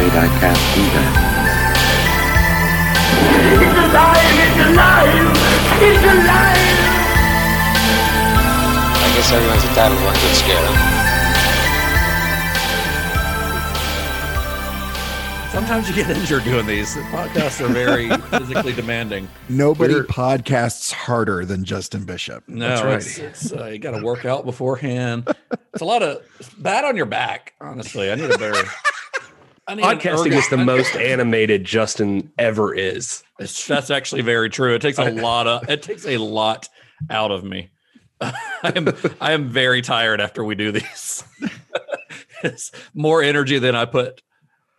I'm afraid I can't do that. It's alive! It's alive! It's alive! I guess everyone's entitled to one good scare, huh? Sometimes you get injured doing these. The podcasts are very physically demanding. Nobody We're- podcasts harder than Justin Bishop. No, That's right. it's, it's uh, you got to work out beforehand. It's a lot of it's bad on your back. Honestly, I need a better. I Podcasting is the most animated Justin ever is. It's, that's actually very true. It takes a lot of it takes a lot out of me. I am I am very tired after we do these. it's more energy than I put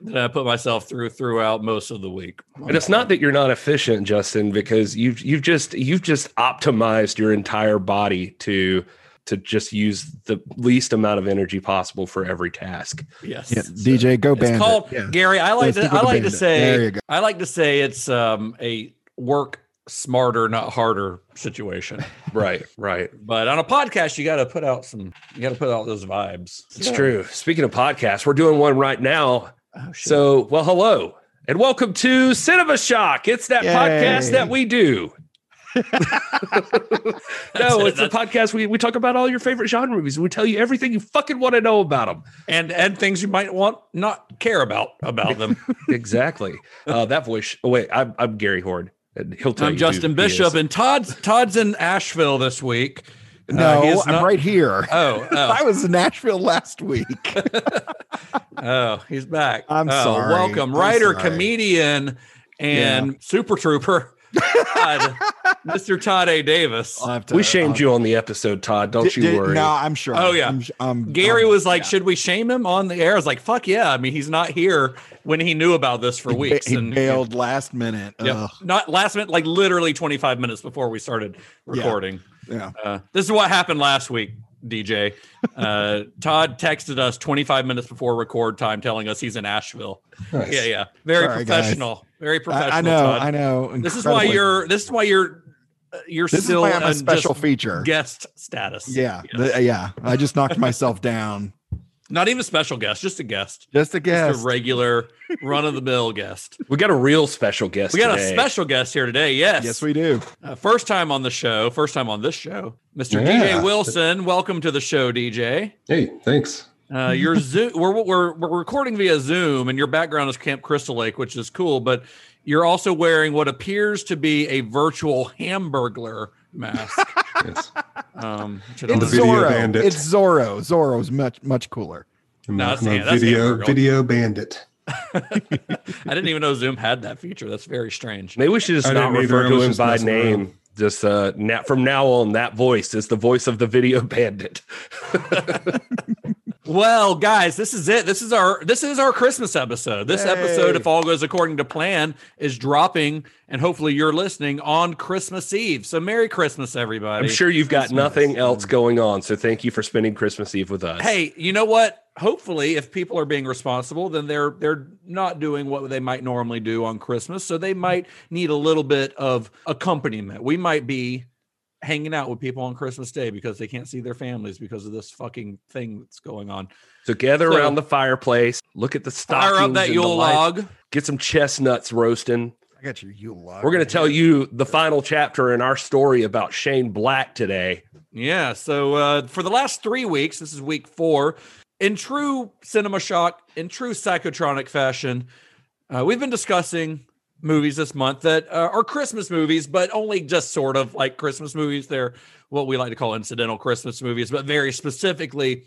than I put myself through throughout most of the week. And it's not that you're not efficient, Justin, because you've you've just you've just optimized your entire body to to just use the least amount of energy possible for every task. Yes. Yeah, DJ, go It's bandit. called Yeah. Gary. I like Let's to I like to say There you go. I like to say it's um a work smarter, not harder situation. Right, right. But on a podcast, you got to put out some. You got to put out those vibes. It's true. Speaking of podcasts, we're doing one right now. Oh, shit. So, well, hello and welcome to Cinema Shock. It's that podcast that we do. no, it. it's a podcast we, we talk about all your favorite genre movies. We tell you everything you fucking want to know about them. and and things you might want not care about about them. exactly. Uh, that voice. Oh wait, I'm, I'm Gary Horde, and he'll tell I'm you. Justin who he Bishop, and Todd's Todd's in Asheville this week. Uh, No, he is I'm not- right here. Oh, I oh, was in Nashville last week. oh, he's back. I'm Oh, sorry. Welcome, I'm writer, sorry. comedian, and super trooper, Todd, Mr. Todd A. Davis. To- we shamed I'll- you on the episode, Todd. Don't Did- you did- worry. No, I'm sure. Oh, yeah. I'm, I'm- Gary I'm- was like, yeah. "Should we shame him on the air?" I was like, "Fuck yeah!" I mean, he's not here when he knew about this for He ba- weeks, He and bailed last minute. Yep. Not last minute, like literally 25 minutes before we started recording. yeah. Uh, this is what happened last week, DJ. Uh, Todd texted us 25 minutes before record time, telling us he's in Asheville. Yeah, yeah, very Sorry, guys. professional, very professional. I, I know. Todd. I know. This is why you're. This is why you're. Uh, you're This is still why I'm a special feature. guest status. Yeah, Yes. the- yeah. I just knocked myself down. Not even a special guest, just a guest, Just a guest. just a regular run of the mill guest. we got a real special guest. We got today. a special guest here today. Yes, yes, we do. Uh, first time on the show. First time on this show, Mr. Yeah. DJ Wilson. Welcome to the show, DJ. Hey, thanks. Uh, your Zoom. We're, we're we're recording via Zoom, and your background is Camp Crystal Lake, which is cool. But you're also wearing what appears to be a virtual Hamburglar mask. Yes. Um, which I don't It's the know- video Zorro. bandit. It's Zorro. Zorro's much much cooler. I'm No, a, that's- yeah, that's video Hamburger. video bandit. I didn't even know Zoom had that feature. That's very strange. Maybe we should just I not didn't refer to him by name. around. Just uh, na- from now on, that voice is the voice of the video bandit. Well, guys, this is it. This is our this is our Christmas episode. This episode, if all goes according to plan, is dropping, and hopefully you're listening on Christmas Eve. So Merry Christmas, everybody. I'm sure you've got nothing else going on, so thank you for spending Christmas Eve with us. Hey, you know what? Hopefully, if people are being responsible, then they're they're not doing what they might normally do on Christmas. So they might need a little bit of accompaniment. We might be hanging out with people on Christmas Day because they can't see their families because of this fucking thing that's going on. so gather So- around the fireplace, look at the stockings, Fire up that the Yule log. get some chestnuts roasting. I got your Yule log. We're going right to tell here. you the final chapter in our story about Shane Black today. Yeah. So uh, for the last three weeks, this is week four, in true cinema shock, in true psychotronic fashion, uh, we've been discussing movies this month that uh, are Christmas movies, but only just sort of like Christmas movies. They're what we like to call incidental Christmas movies, but very specifically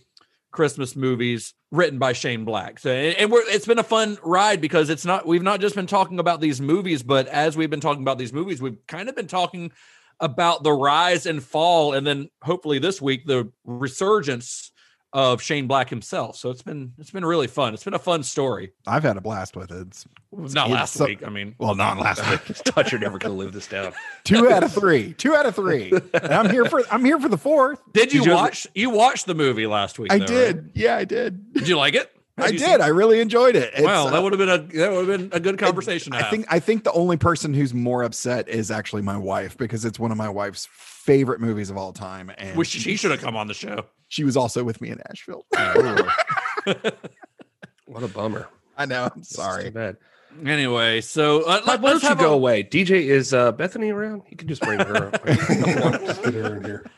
Christmas movies written by Shane Black. So, and it's been a fun ride because it's not, we've not just been talking about these movies, but as we've been talking about these movies, we've kind of been talking about the rise and fall, and then hopefully this week, the resurgence of Shane Black himself. So it's been it's been really fun. It's been a fun story. I've had a blast with it. It's, Not last so- week. I mean, well, not last week. Touch, you're never going to live this down. Two out of three. Two out of three. And I'm here for I'm here for the fourth. did you Did you- watch? You watched the movie last week? I though, did. right? Yeah, I did. Did you like it? I How'd you did. I really enjoyed it. It's, Wow, uh, that would have been a that would have been a good conversation to I think I think the only person who's more upset is actually my wife because it's one of my wife's favorite movies of all time, and Wish she should have come on the show. she was also with me in Asheville. What a bummer. I know. I'm sorry. Too bad. Anyway, so uh, Why let, why us don't you go a, away? DJ, is uh, Bethany around? You can just bring her up. Just get her in here.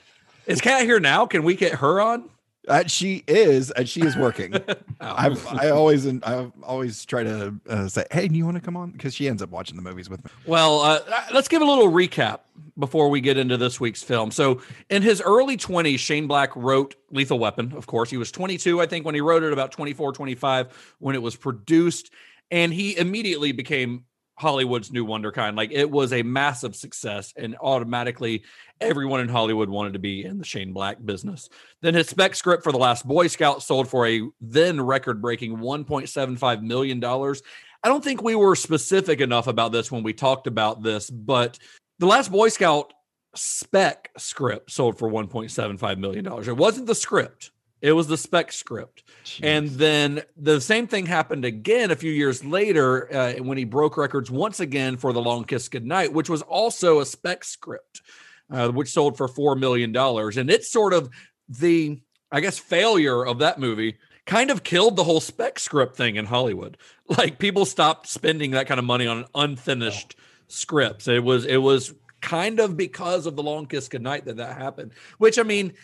Is Kat here now? Can we get her on? Uh, she is, and she is working. Oh, I've I always I always try to uh, say, "Hey, do you want to come on?" Because she ends up watching the movies with me. Well, uh, let's give a little recap before we get into this week's film. So, in his early 20s, Shane Black wrote Lethal Weapon. Of course, he was 22, I think, when he wrote it, about 24, 25 when it was produced. And he immediately became Hollywood's new wonderkind. Like it was a massive success, and automatically everyone in Hollywood wanted to be in the Shane Black business. Then his spec script for The Last Boy Scout sold for a then record breaking $1.75 million. I don't think we were specific enough about this when we talked about this, but The Last Boy Scout spec script sold for $1.75 million. It wasn't the script, it was the spec script. And then the same thing happened again a few years later uh, when he broke records once again for The Long Kiss Goodnight, which was also a spec script, uh, which sold for $4 million. And it's sort of the, I guess, failure of that movie kind of killed the whole spec script thing in Hollywood. Like people stopped spending that kind of money on unfinished scripts. It was, it was kind of because of The Long Kiss Goodnight that that happened, which I mean,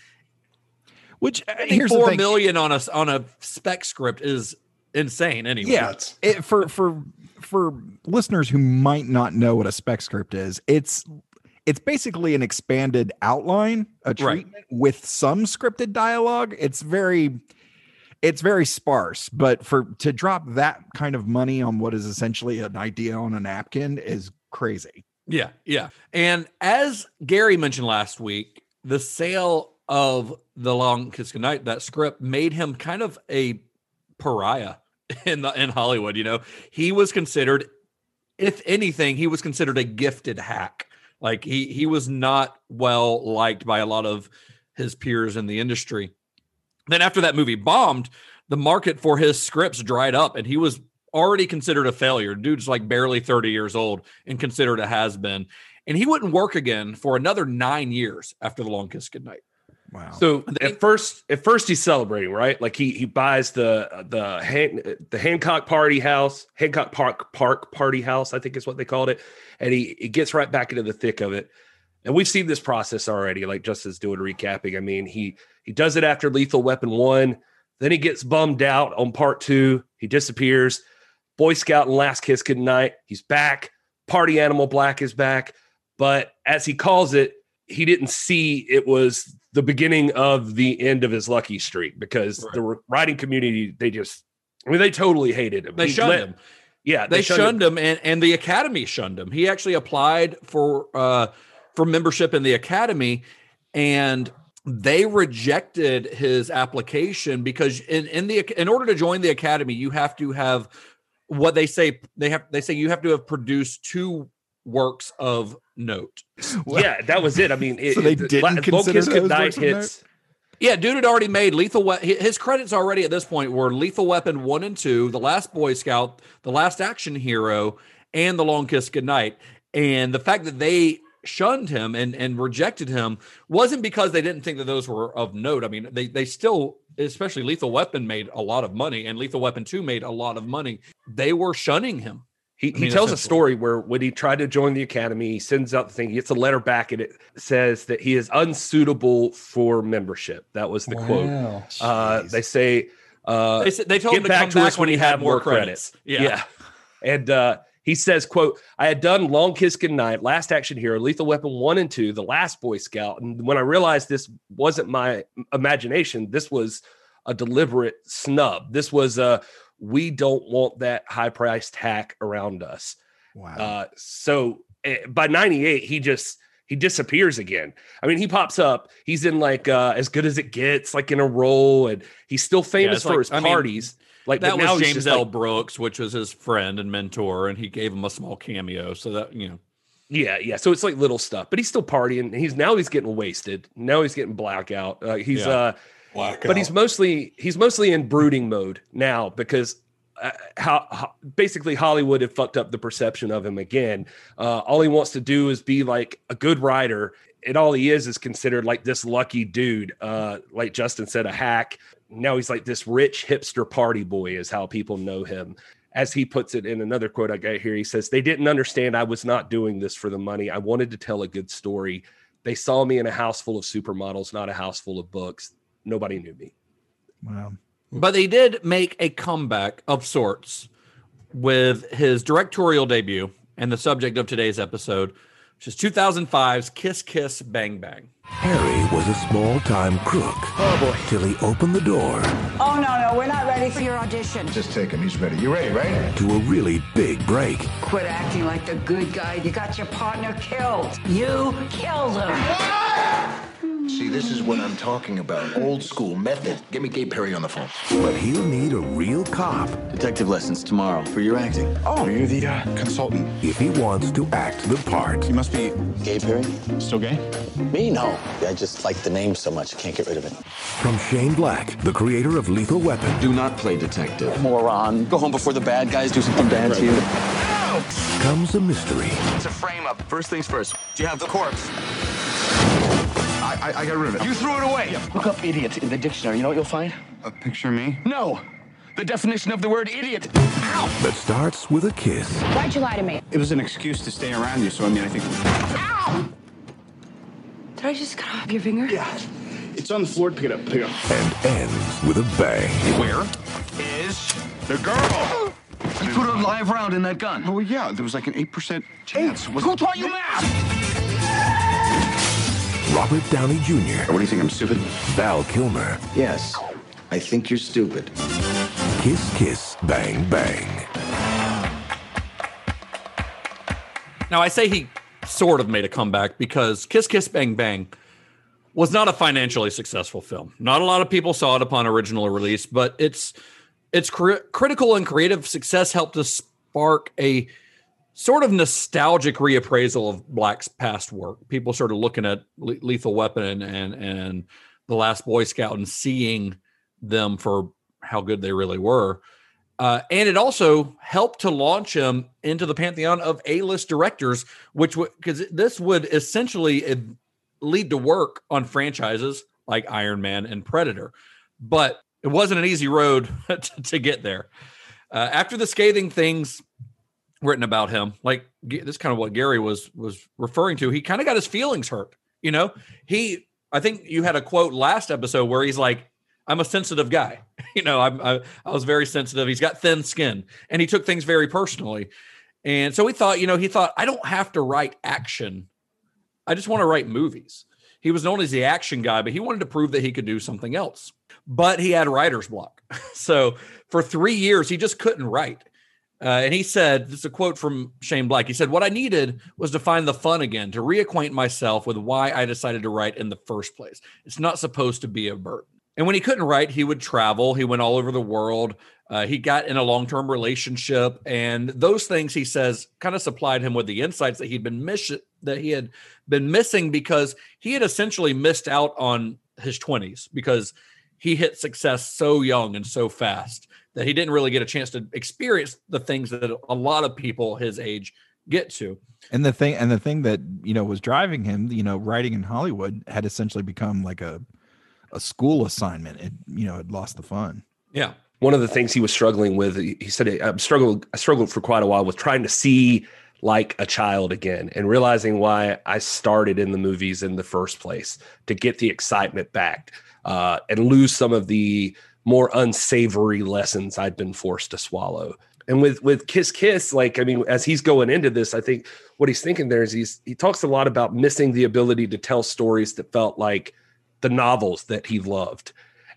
Which uh, here's the four thing. million on a on a spec script is insane. Anyway, Yeah, Nuts. it, for for for listeners who might not know what a spec script is, it's it's basically an expanded outline, a Right. treatment with some scripted dialogue. It's very it's very sparse, but for to drop that kind of money on what is essentially an idea on a napkin is crazy. yeah, yeah. And as Gary mentioned last week, the sale of the Long Kiss Goodnight, that script, made him kind of a pariah in the in Hollywood. You know, he was considered, if anything, he was considered a gifted hack. Like he he was not well liked by a lot of his peers in the industry. Then after that movie bombed, the market for his scripts dried up, and he was already considered a failure. Dude's like barely 30 years old and considered a has been. And he wouldn't work again for another nine years after the long kiss goodnight. Wow. So They- at first, at first he's celebrating, right? Like he he buys the the Han, the Hancock Party House, Hancock Park Park Party House, I think is what they called it, and he he gets right back into the thick of it. And we've seen this process already, like just as doing recapping. I mean, he he does it after Lethal Weapon one, then he gets bummed out on part two. He disappears. Boy Scout and Last Kiss Goodnight. He's back. Party Animal Black is back. But as he calls it, he didn't see it was the beginning of the end of his lucky streak because Right. the writing community, they just, I mean, they totally hated him. They He shunned let- him. Yeah, They, shunned, him, and, and the academy shunned him. He actually applied for uh for membership in the academy, and they rejected his application because in, in the in order to join the academy, you have to have what they say they have they say you have to have produced two works of note. Yeah, that was it. I mean, it, So they didn't Long consider Kiss those works of note? Yeah, dude had already made Lethal Weapon. His credits already at this point were Lethal Weapon 1 and 2, The Last Boy Scout, The Last Action Hero, and The Long Kiss Goodnight. And the fact that they shunned him and, and rejected him wasn't because they didn't think that those were of note. I mean, they, they still, especially Lethal Weapon, made a lot of money, and Lethal Weapon 2 made a lot of money. They were shunning him. He, I he tells a story where when he tried to join the academy, he sends out the thing, he gets a letter back, and it says that he is unsuitable for membership. That was the quote. Uh, they say, uh, They, they told get him to back come to back us when he had more credits. Yeah. Yeah. And uh, he says, quote, I had done Long Kiss Goodnight, Last Action Hero, Lethal Weapon 1 and 2, The Last Boy Scout. And when I realized this wasn't my imagination, this was a deliberate snub. This was a, we don't want that high priced hack around us. wow. Uh, so eh, by 98, he just, he disappears again. I mean, he pops up. He's in like uh as good as it gets, like in a role, and he's still famous it's for like- his I mean, parties. like that was James just, L. like- Brooks, which was his friend and mentor, and he gave him a small cameo. So that you know, Yeah, yeah. So it's like little stuff, but he's still partying. He's now he's getting wasted. Now he's getting blackout. Uh, he's Yeah. uh, Blackout. but he's mostly he's mostly in brooding mode now because uh, how, how basically Hollywood had fucked up the perception of him again. Uh, all he wants to do is be like a good writer, and all he is is considered like this lucky dude. Uh, like Justin said, a hack. Now he's like this rich hipster party boy, is how people know him. As he puts it in another quote I got here, he says, They didn't understand I was not doing this for the money. I wanted to tell a good story. They saw me in a house full of supermodels, not a house full of books. Nobody knew me. Wow. but they did make a comeback of sorts with his directorial debut and the subject of today's episode, which is 2005's Kiss Kiss Bang Bang. Harry was a small time crook. Oh boy. Till he opened the door Oh, no, no, we're not ready for your audition. Just take him. He's ready. You ready, right? to a really big break. Quit acting like the good guy. You got your partner killed. You killed him. See, this is what I'm talking about. Old school method. Get me Gay Perry on the phone. But he'll need a real cop Detective lessons tomorrow for your acting. Oh, you're the uh, consultant. if he wants to act the part. You must be Gay Perry? still gay? Me? No. I just like the name so much, I can't get rid of it. From Shane Black, the creator of Lethal Weapon, Do not play detective. Moron. Go home before the bad guys do something bad to you. comes a mystery. It's a frame up. First things first. Do you have the corpse? I, I, I got rid of it. You threw it away. Look up idiot in the dictionary. You know what you'll find? A picture of me? No. The definition of the word idiot. Ow. that starts with a kiss Why'd you lie to me? It was an excuse to stay around you, so I mean, I think. Ow! Did I just cut off your finger? Yeah. It's on the floor. Pick it up. Pick it up. and ends with a bang. Where is the girl? You put a live round in that gun. Oh, yeah. There was like an 8% chance. Was Who taught you math? Robert Downey Jr., What do you think? I'm stupid? Val Kilmer, Yes. I think you're stupid. Kiss Kiss Bang Bang. Now, I say he sort of made a comeback because Kiss Kiss Bang Bang was not a financially successful film. Not a lot of people saw it upon original release, but its its cri- critical and creative success helped to spark a sort of nostalgic reappraisal of Black's past work. People sort of looking at Le- Lethal Weapon and and, The Last Boy Scout and seeing them for how good they really were. Uh, and it also helped to launch him into the pantheon of A-list directors, which because this would essentially lead to work on franchises like Iron Man and Predator. But it wasn't an easy road to, to get there. Uh, after the scathing things written about him, like this, is kind of what Gary was was referring to. He kind of got his feelings hurt. You know, he. I think you had a quote last episode where he's like, "I'm a sensitive guy." you know, I'm, I I was very sensitive. He's got thin skin, and he took things very personally. And so he thought, you know, he thought, I don't have to write action. I just want to write movies. He was known as the action guy, but he wanted to prove that he could do something else. But he had writer's block. So for three years, he just couldn't write. Uh, and he said, this is a quote from Shane Black. He said, What I needed was to find the fun again, to reacquaint myself with why I decided to write in the first place. It's not supposed to be a burden. And when he couldn't write, he would travel. He went all over the world. Uh, he got in a long term relationship. And those things, he says, kind of supplied him with the insights that he'd been miss- that he had been missing because he had essentially missed out on his 20s because he hit success so young and so fast that he didn't really get a chance to experience the things that a lot of people his age get to. And the thing and the thing that you know was driving him, you know, writing in Hollywood had essentially become like a a school assignment. It you know had lost the fun. Yeah. One of the things he was struggling with, he he said, "I'm struggled. I struggled for quite a while with trying to see like a child again, and realizing why I started in the movies in the first place to get the excitement back, uh, and lose some of the more unsavory lessons I'd been forced to swallow." And with with Kiss Kiss, like I mean, as he's going into this, I think what he's thinking there is he's he talks a lot about missing the ability to tell stories that felt like the novels that he loved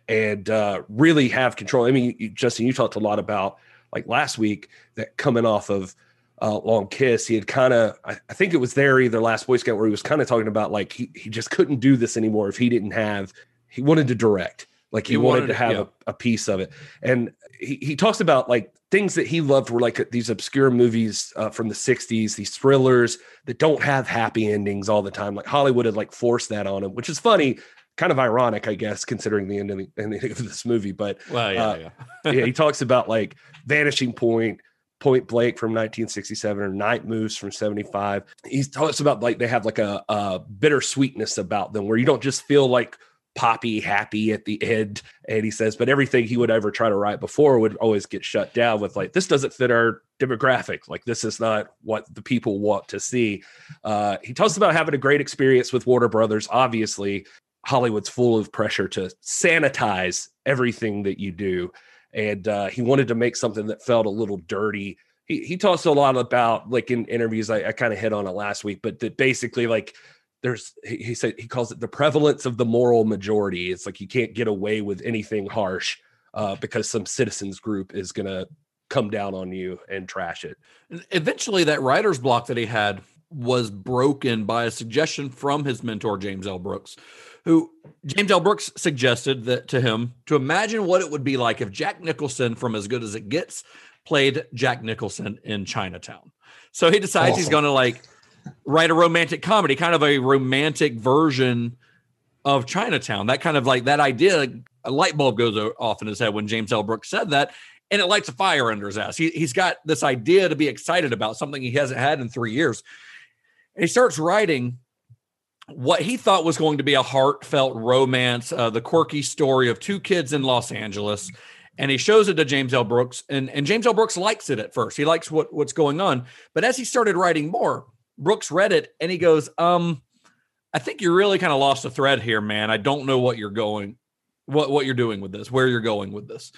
and uh, really have control. I mean, you, Justin, you talked a lot about like last week that coming off of uh, Long Kiss, he had kind of, I, I think it was there either last Boy Scout where he was kind of talking about like he, he just couldn't do this anymore if he didn't have, he wanted to direct. Like he, He wanted, wanted to have yeah. a, a piece of it. And he, he talks about like things that he loved were like these obscure movies uh, from the 60s, these thrillers that don't have happy endings all the time. Like Hollywood had like forced that on him, which is funny, kind of ironic, I guess, considering the ending, ending of this movie. But Well, yeah, uh, yeah. yeah, he talks about like Vanishing Point, Point Blank from 1967, or Night Moves from 75. He talks about like they have like a, a bittersweetness about them where you don't just feel like poppy happy at the end. And he says, but everything he would ever try to write before would always get shut down with like, this doesn't fit our demographic. Like, this is not what the people want to see. Uh, he talks about having a great experience with Warner Brothers. Obviously, Hollywood's full of pressure to sanitize everything that you do. And uh, he wanted to make something that felt a little dirty. He, he talks a lot about, like in interviews, I, I kind of hit on it last week, but that basically, like, there's he, he said he calls it the prevalence of the moral majority. It's like you can't get away with anything harsh uh, because some citizens group is gonna come down on you and trash it. Eventually, that writer's block that he had was broken by a suggestion from his mentor, James L. Brooks, who James L. Brooks suggested that to him to imagine what it would be like if Jack Nicholson from As Good as It Gets played Jack Nicholson in Chinatown. So he decides he's going to like write a romantic comedy, kind of a romantic version of Chinatown. That kind of like that idea, a light bulb goes off in his head when James L. Brooks said that, and it lights a fire under his ass. He, he's got this idea to be excited about, something he hasn't had in three years. And he starts writing what he thought was going to be a heartfelt romance, uh, the quirky story of two kids in Los Angeles. And he shows it to James L. Brooks, and, and James L. Brooks likes it at first. He likes what, what's going on. But as he started writing more, Brooks read it and he goes, um, I think you really kind of lost a thread here, man. I don't know what you're going, what what you're doing with this, where you're going with this.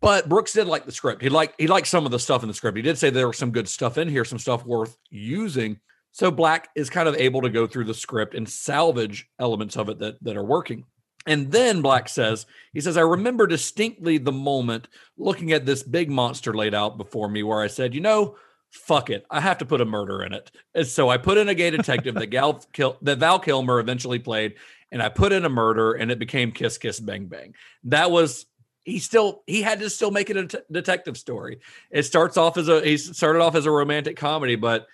But Brooks did like the script. He liked he liked some of the stuff in the script. He did say there was some good stuff in here, some stuff worth using. So Black is kind of able to go through the script and salvage elements of it that that are working. And then Black says, he says, I remember distinctly the moment looking at this big monster laid out before me where I said, you know, fuck it. I have to put a murder in it. And so I put in a gay detective that Gal Kil- that Val Kilmer eventually played, and I put in a murder, and it became Kiss Kiss Bang Bang. That was he still he had to still make it a t- detective story. It starts off as a he started off as a romantic comedy, but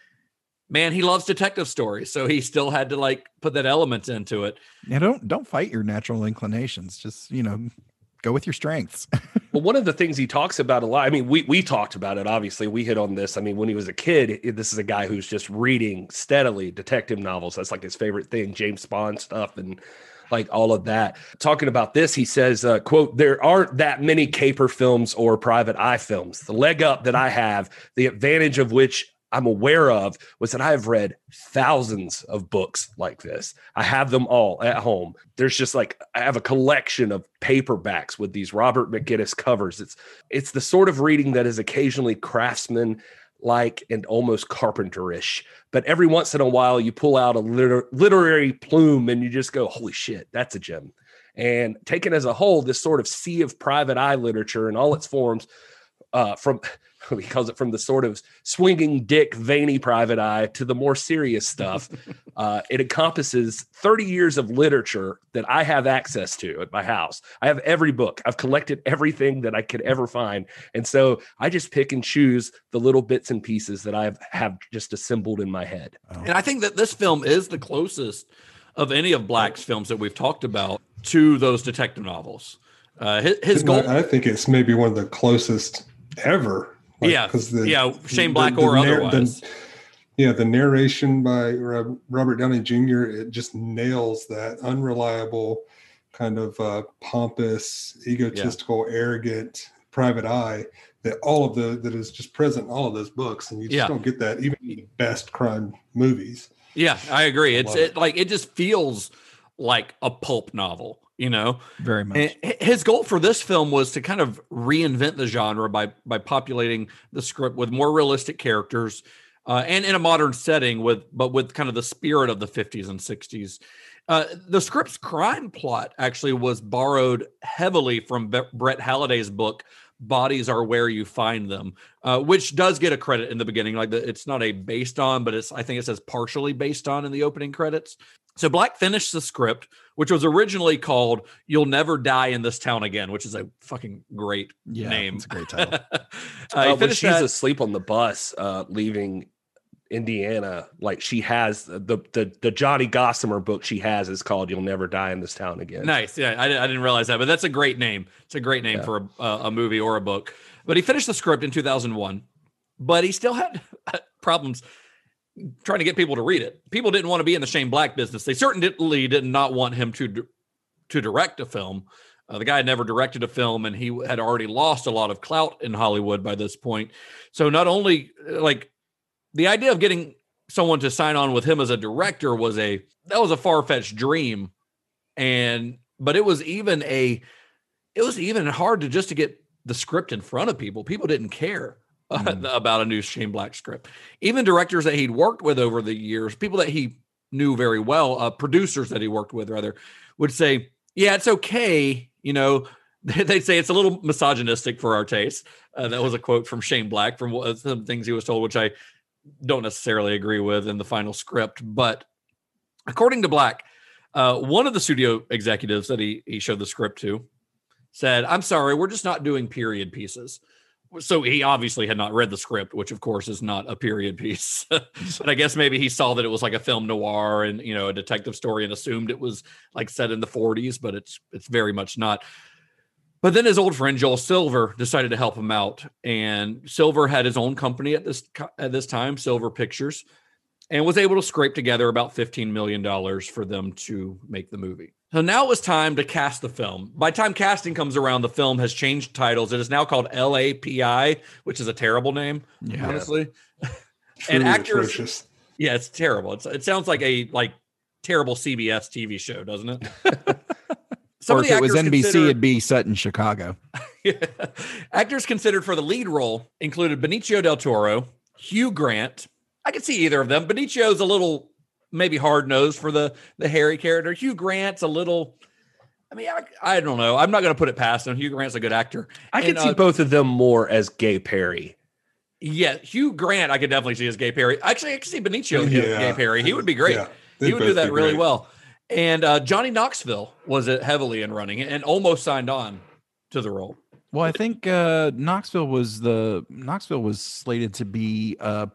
man, he loves detective stories, so he still had to like put that element into it. Yeah, don't don't fight your natural inclinations. Just you know, go with your strengths. Well, one of the things he talks about a lot, I mean, we we talked about it. Obviously, we hit on this. I mean, when he was a kid, this is a guy who's just reading steadily detective novels. That's like his favorite thing, James Bond stuff, and like all of that. Talking about this, he says, uh, "quote There aren't that many caper films or private eye films. The leg up that I have, the advantage of which." I'm aware of was that I have read thousands of books like this. I have them all at home. There's just like I have a collection of paperbacks with these Robert McGinnis covers. It's it's the sort of reading that is occasionally craftsman like and almost carpenterish. But every once in a while you pull out a liter- literary plume and you just go, "Holy shit, that's a gem." And taken as a whole, this sort of sea of private eye literature in all its forms uh, from he calls it from the sort of swinging dick veiny private eye to the more serious stuff. Uh, it encompasses 30 years of literature that i have access to at my house. I have every book. I've collected everything that i could ever find. And so i just pick and choose the little bits and pieces that i have, have just assembled in my head. And I think that this film is the closest of any of Black's films that we've talked about to those detective novels. Uh, his, his goal, I, I think it's maybe one of the closest ever. Yeah, 'cause the- yeah, Shane Black the or narr- the- otherwise. yeah, the narration by Robert Downey Jr. it just nails that unreliable kind of uh, pompous, egotistical, arrogant private eye that all of the that is just present in all of those books, and you just Yeah. don't get that even in the best crime movies. Yeah, I agree. It's it, like it just feels like a pulp novel, you know. Very much. And his goal for this film was to kind of reinvent the genre by by populating the script with more realistic characters uh, and in a modern setting with but with kind of the spirit of the 50s and 60s. Uh, the script's crime plot actually was borrowed heavily from Be- Brett Halliday's book bodies are where you find them, uh, which does get a credit in the beginning. Like the, it's not a based on, but it's I think it says partially based on in the opening credits. So Black finished the script, which was originally called "You'll Never Die in This Town Again," which is a fucking great Yeah, name. it's a great title. uh, Uh, when she's that- asleep on the bus, uh, leaving Indiana, like she has the the the Johnny Gossamer book she has is called "You'll Never Die in This Town Again." Nice. Yeah, I, I didn't realize that, but that's a great name. It's a great name Yeah. for a, a movie or a book. But he finished the script in 2001, but he still had problems trying to get people to read it. People didn't want to be in the Shane Black business. They certainly did not want him to to direct a film. Uh, the guy had never directed a film, and he had already lost a lot of clout in Hollywood by this point. So not only uh, like the idea of getting someone to sign on with him as a director was a that was a far fetched dream, and but it was even a it was even hard to just to get the script in front of people. People didn't care uh, about a new Shane Black script. Even directors that he'd worked with over the years, people that he knew very well, uh, producers that he worked with rather, would say, "Yeah, it's okay." You know, they'd say it's a little misogynistic for our taste. Uh, that was a quote from Shane Black from some things he was told, which I don't necessarily agree with in the final script. But according to Black, uh, one of the studio executives that he he showed the script to said, "I'm sorry, we're just not doing period pieces." So he obviously had not read the script, which of course is not a period piece. but I guess maybe he saw that it was like a film noir and you know a detective story and assumed it was like set in the 40s, but it's it's very much not. But then his old friend Joel Silver decided to help him out, and Silver had his own company at this at this time, Silver Pictures, and was able to scrape together about fifteen million dollars for them to make the movie. So now it was time to cast the film. By the time casting comes around, the film has changed titles. It is now called LAPI, which is a terrible name, Yeah. honestly. And actors, atrocious. yeah, it's terrible. It's, it sounds like a like terrible CBS TV show, doesn't it? Some or of if the it was NBC, it'd be set in Chicago. Actors considered for the lead role included Benicio del Toro, Hugh Grant. I could see either of them. Benicio's a little maybe hard nosed for the the Harry character. Hugh Grant's a little. I mean, I, I don't know. I'm not going to put it past him. Hugh Grant's a good actor. I can And, see uh, both of them more as Gay Perry. Yeah, Hugh Grant, I could definitely see as Gay Perry. Actually, I could see Benicio as Yeah. Gay Perry. He would be great. Yeah, he they'd do that really great. well. And uh, Johnny Knoxville was heavily in running and almost signed on to the role. Well, I think uh, Knoxville was the Knoxville was slated to be uh,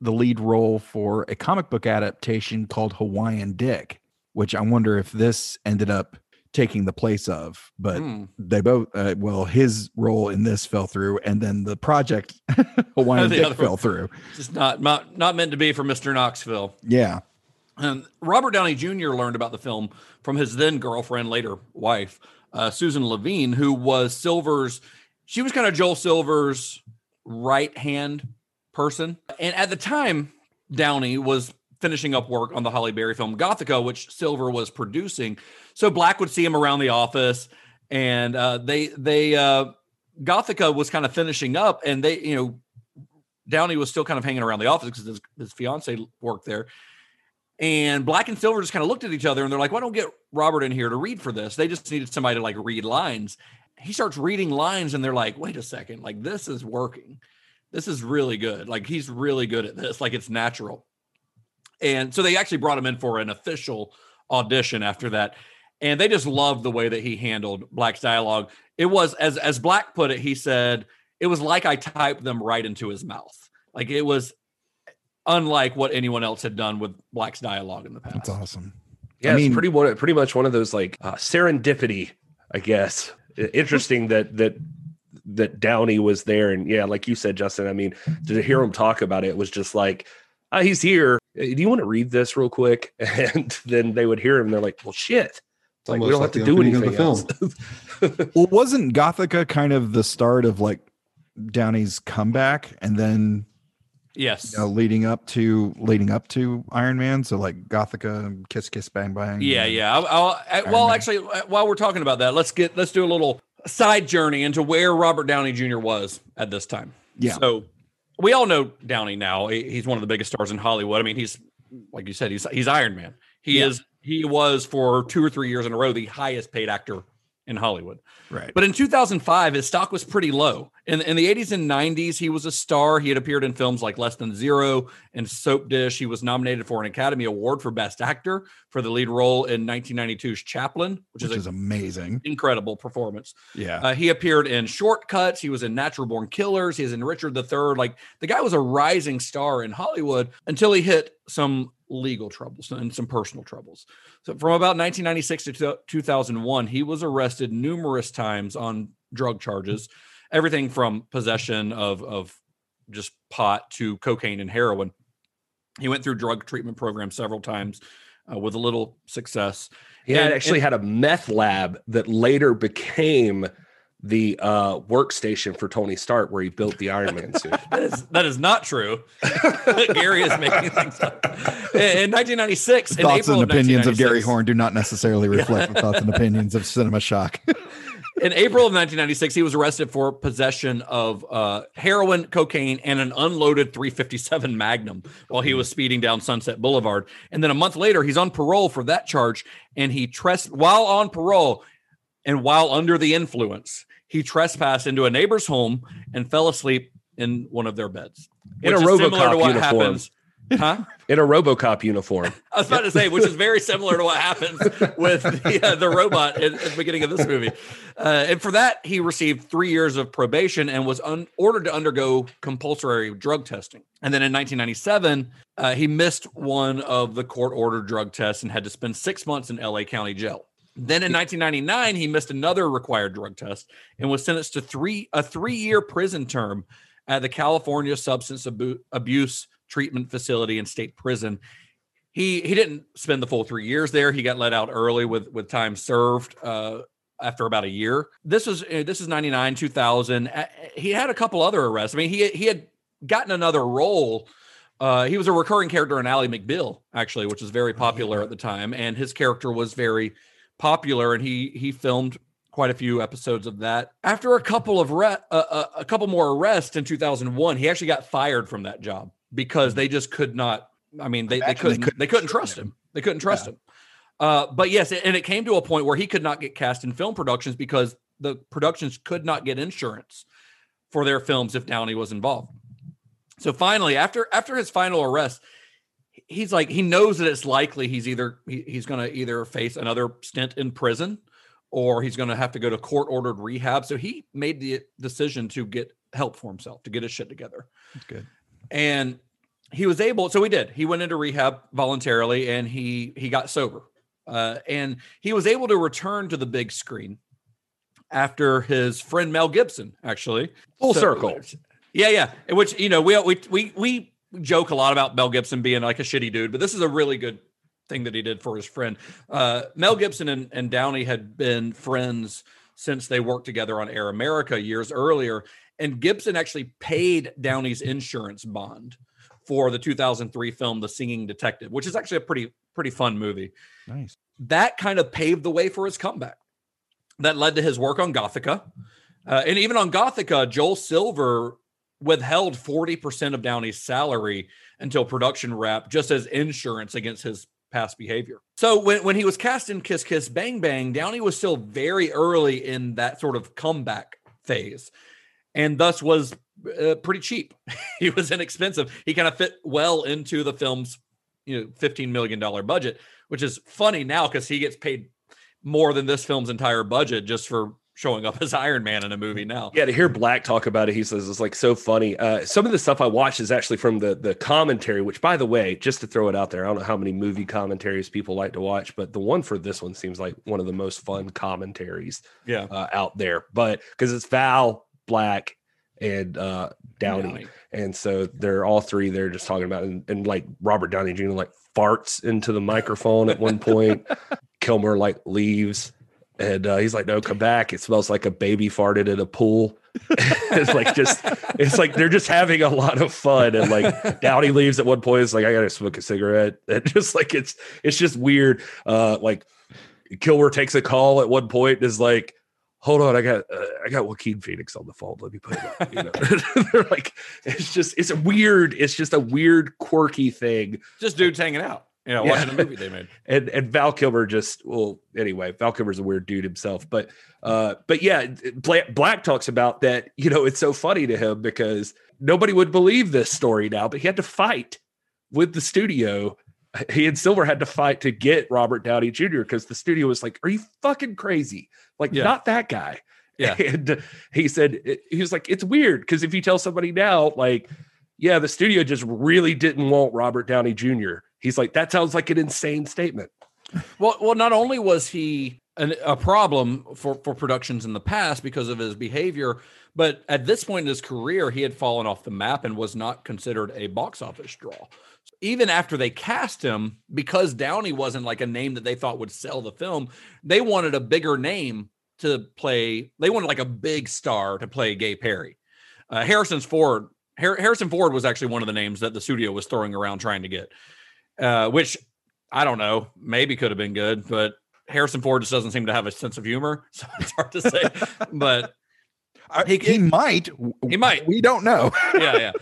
the lead role for a comic book adaptation called Hawaiian Dick, which I wonder if this ended up taking the place of. But Hmm. they both, uh, well, his role in this fell through, and then the project Hawaiian The Dick fell through. Just not, not not meant to be for Mr. Knoxville. Yeah, And Robert Downey Jr. learned about the film from his then girlfriend, later wife, uh, Susan Levin, who was Silver's. She was kind of Joel Silver's right hand person. And at the time, Downey was finishing up work on the Halle Berry film Gothika, which Silver was producing. So Black would see him around the office, and uh, they they uh, Gothika was kind of finishing up, and they you know Downey was still kind of hanging around the office because his, his fiance worked there. And Black and Silver just kind of looked at each other and they're like, why don't get Robert in here to read for this? They just needed somebody to like read lines. He starts reading lines and they're like, wait a second, like this is working. This is really good. Like he's really good at this. Like it's natural. And so they actually brought him in for an official audition after that. And they just loved the way that he handled Black's dialogue. It was as as Black put it, he said, it was like I typed them right into his mouth. Like it was unlike what anyone else had done with Black's dialogue in the past. that's awesome. Yeah, I it's pretty one, pretty much one of those like uh, serendipity, I guess. Interesting that that that Downey was there, and yeah, like you said, Justin. I mean, to hear him talk about it was just like, uh, he's here. Uh, Do you want to read this real quick? And then they would hear him. They're like, well, shit. It's like we don't have to do anything the else. Well, wasn't Gothika kind of the start of like Downey's comeback, and then Yes. you know, leading up to leading up to Iron Man? So like Gothika, Kiss Kiss Bang Bang. Yeah, yeah. I'll, I'll, I, well, Man. actually, uh, while we're talking about that, let's get let's do a little side journey into where Robert Downey Jr. was at this time. Yeah. So we all know Downey now. He's one of the biggest stars in Hollywood. I mean, he's like you said, he's he's Iron Man. He Yeah. is. He was for two or three years in a row the highest paid actor in Hollywood. Right. But in 2005, his stock was pretty low. In, in the 80s and 90s, he was a star. He had appeared in films like Less Than Zero and Soapdish. He was nominated for an Academy Award for Best Actor for the lead role in 1992's Chaplin, which, Which is, is amazing. incredible performance. Yeah. Uh, he appeared in Short Cuts. He was in Natural Born Killers. He was in Richard III. Like the guy was a rising star in Hollywood until he hit some legal troubles and some personal troubles. So from about 1996 to 2001, he was arrested numerous times on drug charges, everything from possession of of just pot to cocaine and heroin. He went through drug treatment programs several times uh, with a little success. He And- actually and- had a meth lab that later became the uh, workstation for Tony Stark, where he built the Iron Man suit. that is that is not true. Gary is making things up. In, in 1996, in thoughts April and of opinions of Gary Horn do not necessarily reflect the thoughts and opinions of Cinema Shock. in April of 1996, he was arrested for possession of uh, heroin, cocaine, and an unloaded 357 Magnum while he was speeding down Sunset Boulevard. And then a month later, he's on parole for that charge, and he tres while on parole and while under the influence, he trespassed into a neighbor's home and fell asleep in one of their beds. In a which is similar to RoboCop what uniform. happens- Huh? In a RoboCop uniform. I was about to say, which is very similar to what happens with the, uh, the robot at, at the beginning of this movie. Uh, and for that, he received three years of probation and was un- ordered to undergo compulsory drug testing. And then in 1997, uh, he missed one of the court ordered drug tests and had to spend six months in LA County Jail. Then in 1999, he missed another required drug test and was sentenced to three a three year prison term at the California Substance Abu- Abuse Treatment Facility and State Prison. He he didn't spend the full three years there. He got let out early with with time served uh, after about a year. This was uh, this is 99 2000. Uh, He had a couple other arrests. I mean, he he had gotten another role. Uh, he was a recurring character in Ally McBeal, actually, which was very popular at the time, and his character was very popular. And he he filmed quite a few episodes of that. After a couple of re- uh, uh, a couple more arrests in 2001, he actually got fired from that job because they just could not. I mean, they, they couldn't couldn't they couldn't trust him. They couldn't trust him. Uh, but yes, and it came to a point where he could not get cast in film productions because the productions could not get insurance for their films if Downey was involved. So finally, after after his final arrest, he's like he knows that it's likely he's either he, he's going to either face another stint in prison or he's going to have to go to court ordered rehab. So he made the decision to get help for himself to get his shit together. That's good. And he was able so he did he went into rehab voluntarily and he he got sober uh, and he was able to return to the big screen after his friend mel gibson actually Full So- circle. yeah yeah which you know we we we we joke a lot about mel gibson being like a shitty dude but this is a really good thing that he did for his friend uh, mel gibson and, and downey had been friends since they worked together on air america years earlier and gibson actually paid downey's insurance bond for the 2003 film The Singing Detective, which is actually a pretty pretty fun movie. Nice. That kind of paved the way for his comeback. That led to his work on Gothika. Uh, and even on Gothika, Joel Silver withheld 40% of Downey's salary until production wrap just as insurance against his past behavior. So when, when he was cast in Kiss Kiss Bang Bang, Downey was still very early in that sort of comeback phase and thus was uh, pretty cheap. he was inexpensive. He kind of fit well into the film's you know 15 million dollar budget, which is funny now because he gets paid more than this film's entire budget just for showing up as Iron Man in a movie now. Yeah, to hear Black talk about it, he says it's like so funny. Uh, some of the stuff I watched is actually from the the commentary, which, by the way, just to throw it out there, I don't know how many movie commentaries people like to watch, but the one for this one seems like one of the most fun commentaries Yeah. uh, out there. But because it's Val, Black, and uh, Downey. Downey. and so they're all three there just talking about and, and like Robert Downey Jr. like farts into the microphone at one point. Kilmer like leaves. And uh, he's like, "No, come back! It smells like a baby farted in a pool." it's like just, it's like they're just having a lot of fun. And like Downey leaves at one point. It's like I gotta smoke a cigarette. And just like it's, it's just weird. Uh, like Kilmer takes a call at one point. and Is like, hold on, I got, uh, I got Joaquin Phoenix on the phone. Let me put it up. You know, they're like, it's just, it's a weird. It's just a weird, quirky thing. Just dudes hanging out. Yeah, watching a movie they made. And and Val Kilmer just well anyway, Val Kilmer's a weird dude himself, but uh but yeah, Black, Black talks about that, you know, it's so funny to him because nobody would believe this story now, but he had to fight with the studio. He and Silver had to fight to get Robert Downey Jr. because the studio was like, "Are you fucking crazy? Like, Yeah. not that guy." Yeah. And he said, he was like, "It's weird because if you tell somebody now, like, yeah, the studio just really didn't want Robert Downey Jr." He's like, "That sounds like an insane statement." Well, well, not only was he an, a problem for for productions in the past because of his behavior, but at this point in his career, he had fallen off the map and was not considered a box office draw. Even after they cast him, because Downey wasn't like a name that they thought would sell the film, they wanted a bigger name to play. They wanted like a big star to play Gay Perry. Uh, Harrison's Ford. Har- Harrison Ford was actually one of the names that the studio was throwing around trying to get, uh, which I don't know, maybe could have been good, but Harrison Ford just doesn't seem to have a sense of humor, so it's hard to say. but he, he might. He might. We don't know. yeah, yeah.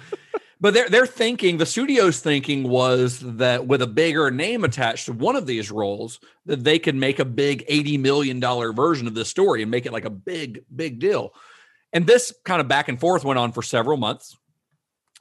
But they're they're thinking the studio's thinking was that with a bigger name attached to one of these roles, that they could make a big eighty million dollar version of this story and make it like a big big deal. And this kind of back and forth went on for several months.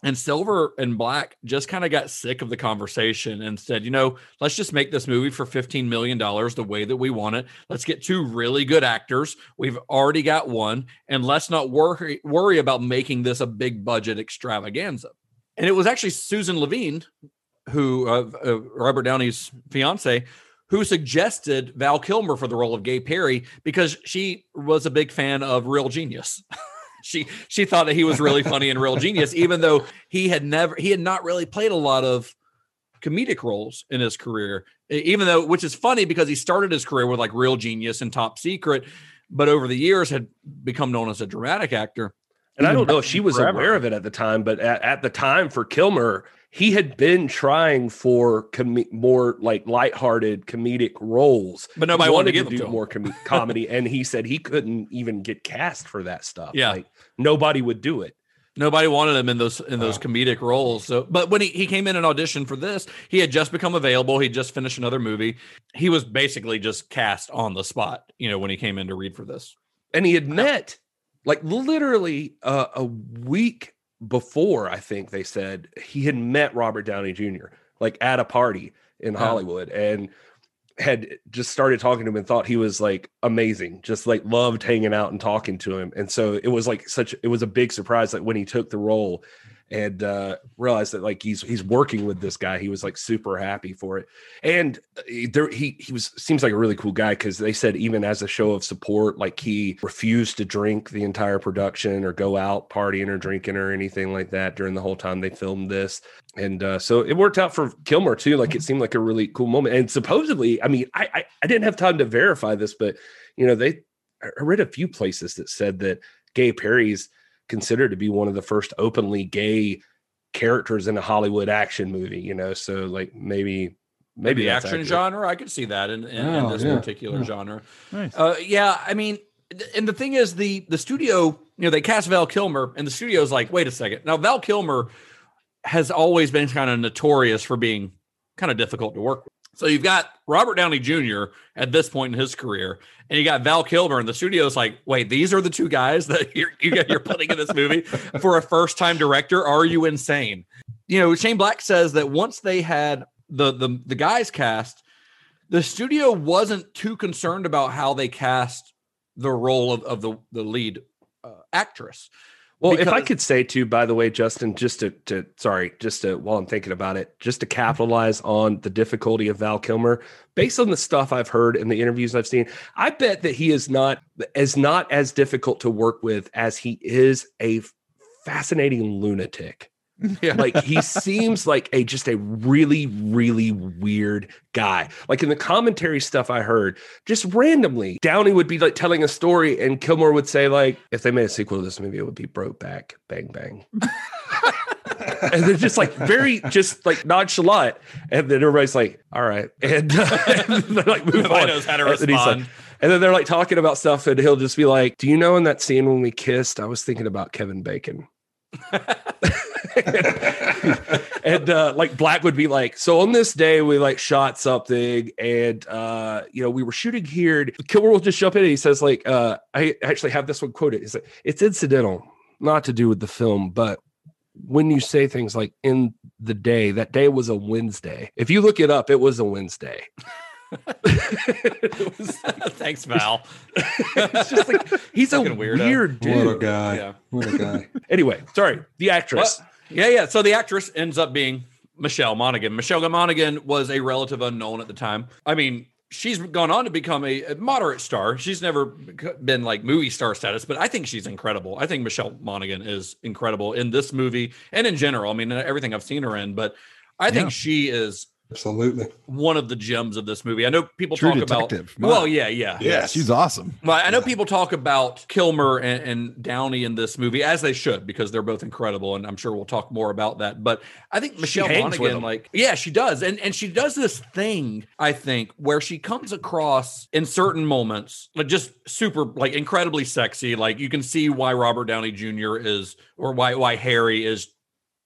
And Silver and Black just kind of got sick of the conversation and said, you know, let's just make this movie for $15 million the way that we want it. Let's get two really good actors. We've already got one. And let's not worry, worry about making this a big budget extravaganza. And it was actually Susan Levin, who, uh, uh, Robert Downey's fiance, who suggested Val Kilmer for the role of Gay Perry because she was a big fan of Real Genius. she she thought that he was really funny and Real Genius, even though he had never he had not really played a lot of comedic roles in his career. Even though, which is funny because he started his career with like Real Genius and Top Secret, but over the years had become known as a dramatic actor. And I don't know if she was forever. aware of it at the time, but at, at the time for Kilmer, he had been trying for com- more like lighthearted comedic roles, But nobody He wanted to give do to more com- comedy. and he said he couldn't even get cast for that stuff. Yeah. like nobody would do it. Nobody wanted him in those in those comedic roles. So, but when he, he came in and auditioned for this, he had just become available. He just finished another movie. He was basically just cast on the spot. You know, when he came in to read for this, and he had met like literally uh, a week before i think they said he had met robert downey jr like at a party in Yeah. hollywood and had just started talking to him and thought he was like amazing just like loved hanging out and talking to him and so it was like such it was a big surprise like when he took the role and uh realized that like he's he's working with this guy. He was like super happy for it. And uh, there he he was seems like a really cool guy because they said even as a show of support like he refused to drink the entire production or go out partying or drinking or anything like that during the whole time they filmed this. And uh so it worked out for kilmer too. Like it seemed like a really cool moment. And supposedly i mean i i, I didn't have time to verify this but you know they i read a few places that said that gay perry's considered to be one of the first openly gay characters in a Hollywood action movie, you know. So like maybe maybe the action accurate. genre, I could see that in, in, in Oh, this yeah, particular yeah. genre. Nice. Uh, yeah, I mean, and the thing is, the the studio, you know, they cast Val Kilmer, and the studio's like, wait a second. Now, Val Kilmer has always been kind of notorious for being kind of difficult to work with. So you've got Robert Downey Jr. at this point in his career, and you got Val Kilmer, and the studio's like, wait, these are the two guys that you're you're putting in this movie for a first time director? Are you insane? You know, Shane Black says that once they had the the the guys cast, the studio wasn't too concerned about how they cast the role of, of the the lead uh, actress. Well, if I could say too, by the way, Justin, just to, to sorry, just to while I'm thinking about it, just to capitalize on the difficulty of Val Kilmer, based on the stuff I've heard and the interviews I've seen, I bet that he is not as not as difficult to work with as he is a fascinating lunatic. Yeah. like he seems like a just a really really weird guy. Like in the commentary stuff i heard just randomly downey would be like telling a story and kilmer would say like if they made a sequel to this movie it would be broke back bang bang. And they're just like very just like nonchalant. And then everybody's like all right. And, uh, and they're like move Nobody on. knows how to And he's like- and then they're like talking about stuff and he'll just be like do you know in that scene when we kissed i was thinking about kevin bacon and uh, like Black would be like, so on this day we like shot something, and uh, you know we were shooting here. And Kilmer will just jump in and he says like, uh, I actually have this one quoted. He said, "It's incidental, not to do with the film, but." When you say things like in the day, that day was a Wednesday. If you look it up, it was a Wednesday. Thanks, Val. it's just like he's a weirdo. weird dude. What a guy. Yeah. What a guy. Anyway, sorry, the actress. Well, yeah, yeah. So the actress ends up being Michelle Monaghan. Michelle Monaghan was a relative unknown at the time. I mean, she's gone on to become a, a moderate star. She's never been like movie star status, but I think she's incredible. I think Michelle Monaghan is incredible in this movie and in general. I mean, everything I've seen her in, but I think Yeah. she is Absolutely. one of the gems of this movie. I know people True talk detective. about. Well, yeah, yeah. Yeah, she's awesome. Well, I know people talk about Kilmer and, and Downey in this movie, as they should, because they're both incredible, and I'm sure we'll talk more about that. But I think Michelle hangs with Monaghan, like, yeah, she does, and and she does this thing, I think, where she comes across in certain moments, like just super, like incredibly sexy. Like you can see why Robert Downey Jr. is, or why why Harry is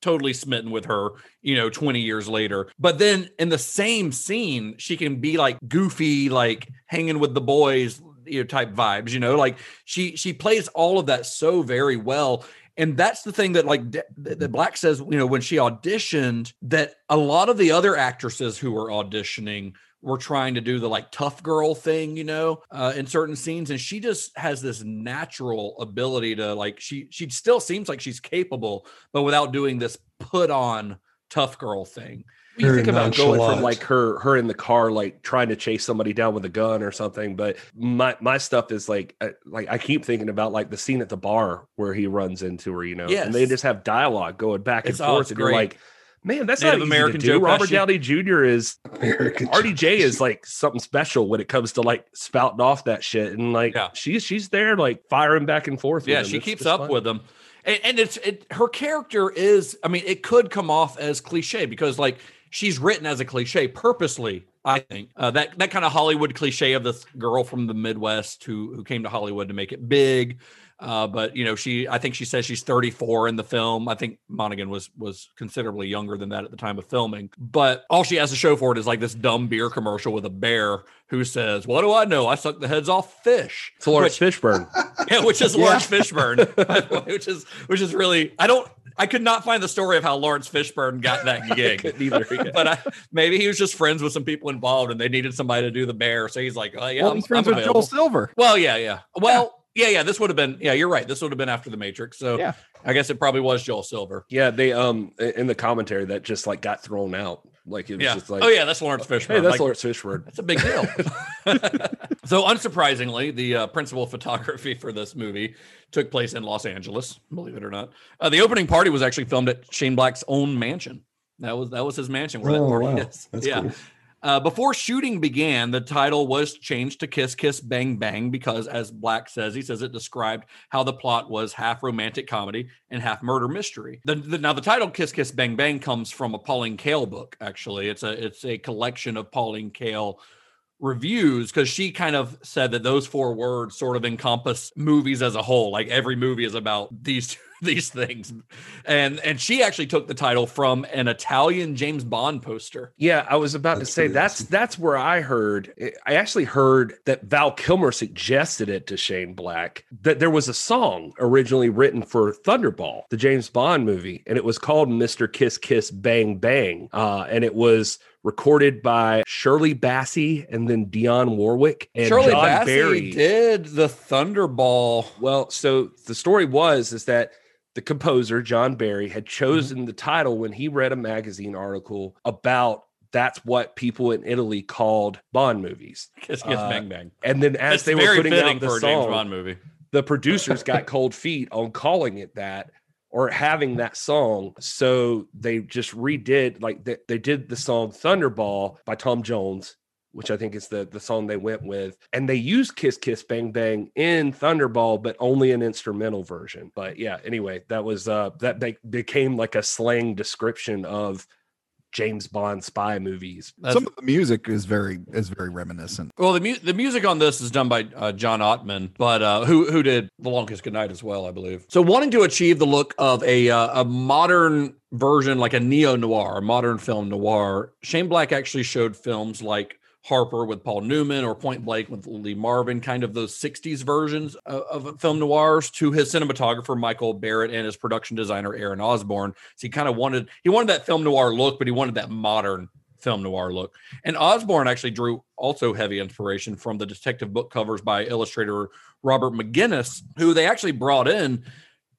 totally smitten with her, you know, 20 years later. But then in the same scene, she can be like goofy, like hanging with the boys, you know, type vibes, you know, like she she plays all of that so very well. And that's the thing that like that Black says, you know, when she auditioned, that a lot of the other actresses who were auditioning were trying to do the like tough girl thing, you know, uh, in certain scenes, and she just has this natural ability to like she she still seems like she's capable, but without doing this put on tough girl thing. you think about going from like her her in the car like trying to chase somebody down with a gun or something but my my stuff is like uh, like i keep thinking about like the scene at the bar where he runs into her you know and they just have dialogue going back and It's- forth it's and you're like man that's Native not easy American to do. Joe robert Pesci. downey jr is American rdj is like something special when it comes to like spouting off that shit and like Yeah. she's she's there like firing back and forth Yeah, him. she It's- keeps it's up fun. with them. And, and it's it her character is, I mean, it could come off as cliche because like she's written as a cliche purposely, I think. Uh, that that kind of Hollywood cliche of this girl from the Midwest who who came to Hollywood to make it big. Uh, but you know, she I think she says she's 34 in the film. I think Monaghan was was considerably younger than that at the time of filming. But all she has to show for it is like this dumb beer commercial with a bear who says, What do I know? I suck the heads off fish. it's Laurence Fishburne. yeah, which is Laurence Fishburne, by the way, which is which is really I don't I could not find the story of how Laurence Fishburne got that gig. Couldn't either, yeah. but I, maybe he was just friends with some people involved and they needed somebody to do the bear. So he's like, oh yeah, well, I'm, he's friends I'm with Joel. Silver. Well, yeah, yeah. Well, yeah, yeah. This would have been yeah. You're right. This would have been after the Matrix. So Yeah. I guess it probably was Joel Silver. Yeah, they um in the commentary that just like got thrown out. Like it was Yeah. just like oh yeah, that's Laurence Fishburne. Hey, that's Like, Laurence Fishburne. That's a big deal. so, unsurprisingly, the uh, principal photography for this movie took place in Los Angeles. Believe it or not, uh, the opening party was actually filmed at Shane Black's own mansion. That was that was his mansion where that Oh, party wow. is. That's yeah. cool. Uh, before shooting began, the title was changed to Kiss Kiss Bang Bang because, as Black says, he says it described how the plot was half romantic comedy and half murder mystery. The, the, now, the title Kiss Kiss Bang Bang comes from a Pauline Kael book. Actually, it's a it's a collection of Pauline Kael reviews because she kind of said that those four words sort of encompass movies as a whole. Like every movie is about these these things, and and she actually took the title from an Italian James Bond poster. Yeah, I was about That's to say that's awesome. that's where I heard. I actually heard that Val Kilmer suggested it to Shane Black that there was a song originally written for Thunderball, the James Bond movie, and it was called "Mr. Kiss Kiss Bang Bang," uh, and it was recorded by Shirley Bassey and then Dionne Warwick and Shirley John Bassey Barry. did the Thunderball. Well, so the story was is that the composer John Barry had Mm-hmm. chosen the title when he read a magazine article about that's what people in Italy called Bond movies. Kiss Kiss Uh, Bang Bang. And then as That's they were putting out the for a James song, Bond movie. the producers got cold feet on calling it that or having that song. So they just redid like they, they did the song Thunderball by Tom Jones, which I think is the the song they went with. And they used Kiss Kiss Bang Bang in Thunderball, but only an instrumental version. But yeah, anyway, that was uh that be- became like a slang description of James Bond spy movies. Some of the music is very is very reminiscent. Well, the mu- the music on this is done by uh, John Ottman, but uh, who who did The Longest Goodnight as well, I believe. So, wanting to achieve the look of a uh, a modern version, like a neo noir, a modern film noir, Shane Black actually showed films like Harper with Paul Newman or Point Blank with Lee Marvin, kind of those 60s versions of, of, film noirs to his cinematographer Michael Barrett and his production designer Aaron Osborne. So he kind of wanted he wanted that film noir look, but he wanted that modern film noir look. And Osborne actually drew also heavy inspiration from the detective book covers by illustrator Robert McGinnis, who they actually brought in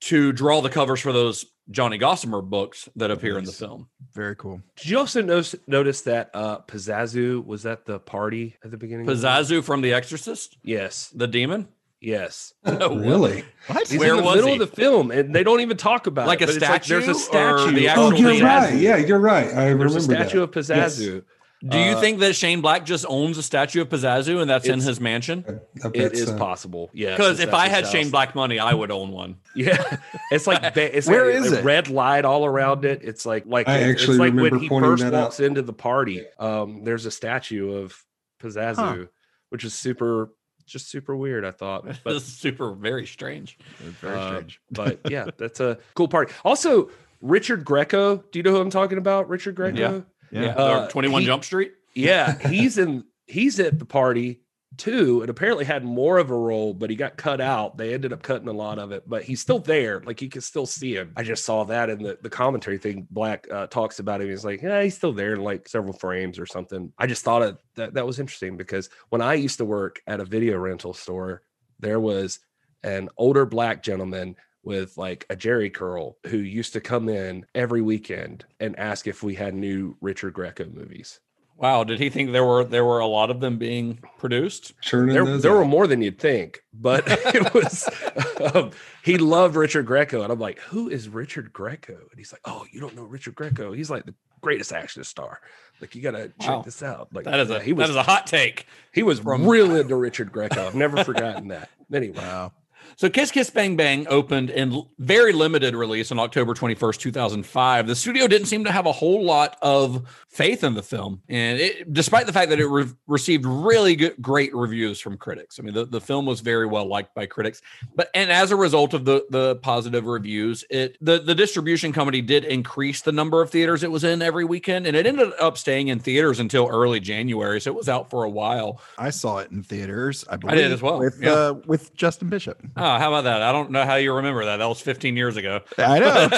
to draw the covers for those Johnny Gossamer books that appear in the film. Very cool. Did you also notice, notice that uh Pazuzu was at the party at the beginning? of the from The Exorcist, Yes. the demon. Yes. No, really? What? He's Where in the was middle he? of the film and they don't even talk about Like it. a statue, it's there's a statue or the actual Oh, you're thing? right. Yeah, you're right. I There's remember a statue that. of Pazuzu. Do you Uh, think that Shane Black just owns a statue of Pazuzu and that's in his mansion? It is so. possible. Yeah. Because if I had Shane Black money, I would own one. Yeah, it's like ba- it's Where like is a it? red light all around it. It's like like I it's, actually it's like when he first walks out. into the party. Um, there's a statue of Pazuzu, Huh. which is super, just super weird. I thought, But but it's super very strange. Very uh, strange. but yeah, that's a cool party. Also, Richard Grieco. Do you know who I'm talking about? Richard Grieco. Yeah. Yeah. Uh, Twenty One he- Jump Street. Yeah, he's in. He's at the party too, and apparently had more of a role, but he got cut out. They ended up cutting a lot of it, but he's still there. Like you can still see him. I just saw that in the, the commentary thing. Black uh, talks about him. He's like, yeah, he's still there in like several frames or something. I just thought it, that that was interesting because when I used to work at a video rental store, there was an older black gentleman with like a Jheri curl who used to come in every weekend and ask if we had new Richard Grieco movies. Wow, did he think there were there were a lot of them being produced? Churning there, there were more than you'd think, but it was um, he loved Richard Grieco, and I'm like, who is Richard Grieco? And he's like, oh, you don't know Richard Grieco? He's like the greatest action star. Like you gotta check Wow. this out. Like That is a yeah, he was that is a hot take. he was from- real into Richard Grieco. I've never forgotten that. Anyway, Wow. So Kiss Kiss Bang Bang opened in very limited release on October 21st, 2005. The studio didn't seem to have a whole lot of faith in the film. And it, despite the fact that it re- received really good, great reviews from critics. I mean, the, the film was very well liked by critics. But and as a result of the the positive reviews, it the, the distribution company did increase the number of theaters it was in every weekend. And it ended up staying in theaters until early January. So it was out for a while. I saw it in theaters. I, I did as well, With yeah. uh, with Justin Bishop. Oh, how about that? I don't know how you remember that. That was 15 years ago. I know.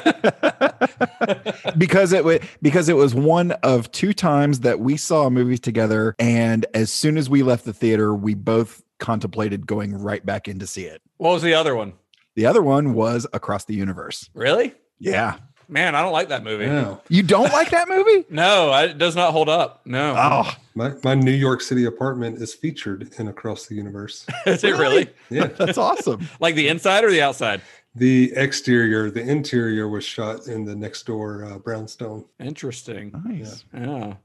because it was because it was one of two times that we saw movies together, and as soon as we left the theater, we both contemplated going right back in to see it. What was the other one? The other one was Across the Universe. Really? Yeah. Man, I don't like that movie. Yeah. You don't like that movie? No, I, it does not hold up. No. Oh, My, my New York City apartment is featured in Across the Universe. Is it really? Yeah. that's awesome. Like the inside or the outside? The exterior, the interior was shot in the next door uh, brownstone. Interesting. Nice. Yeah.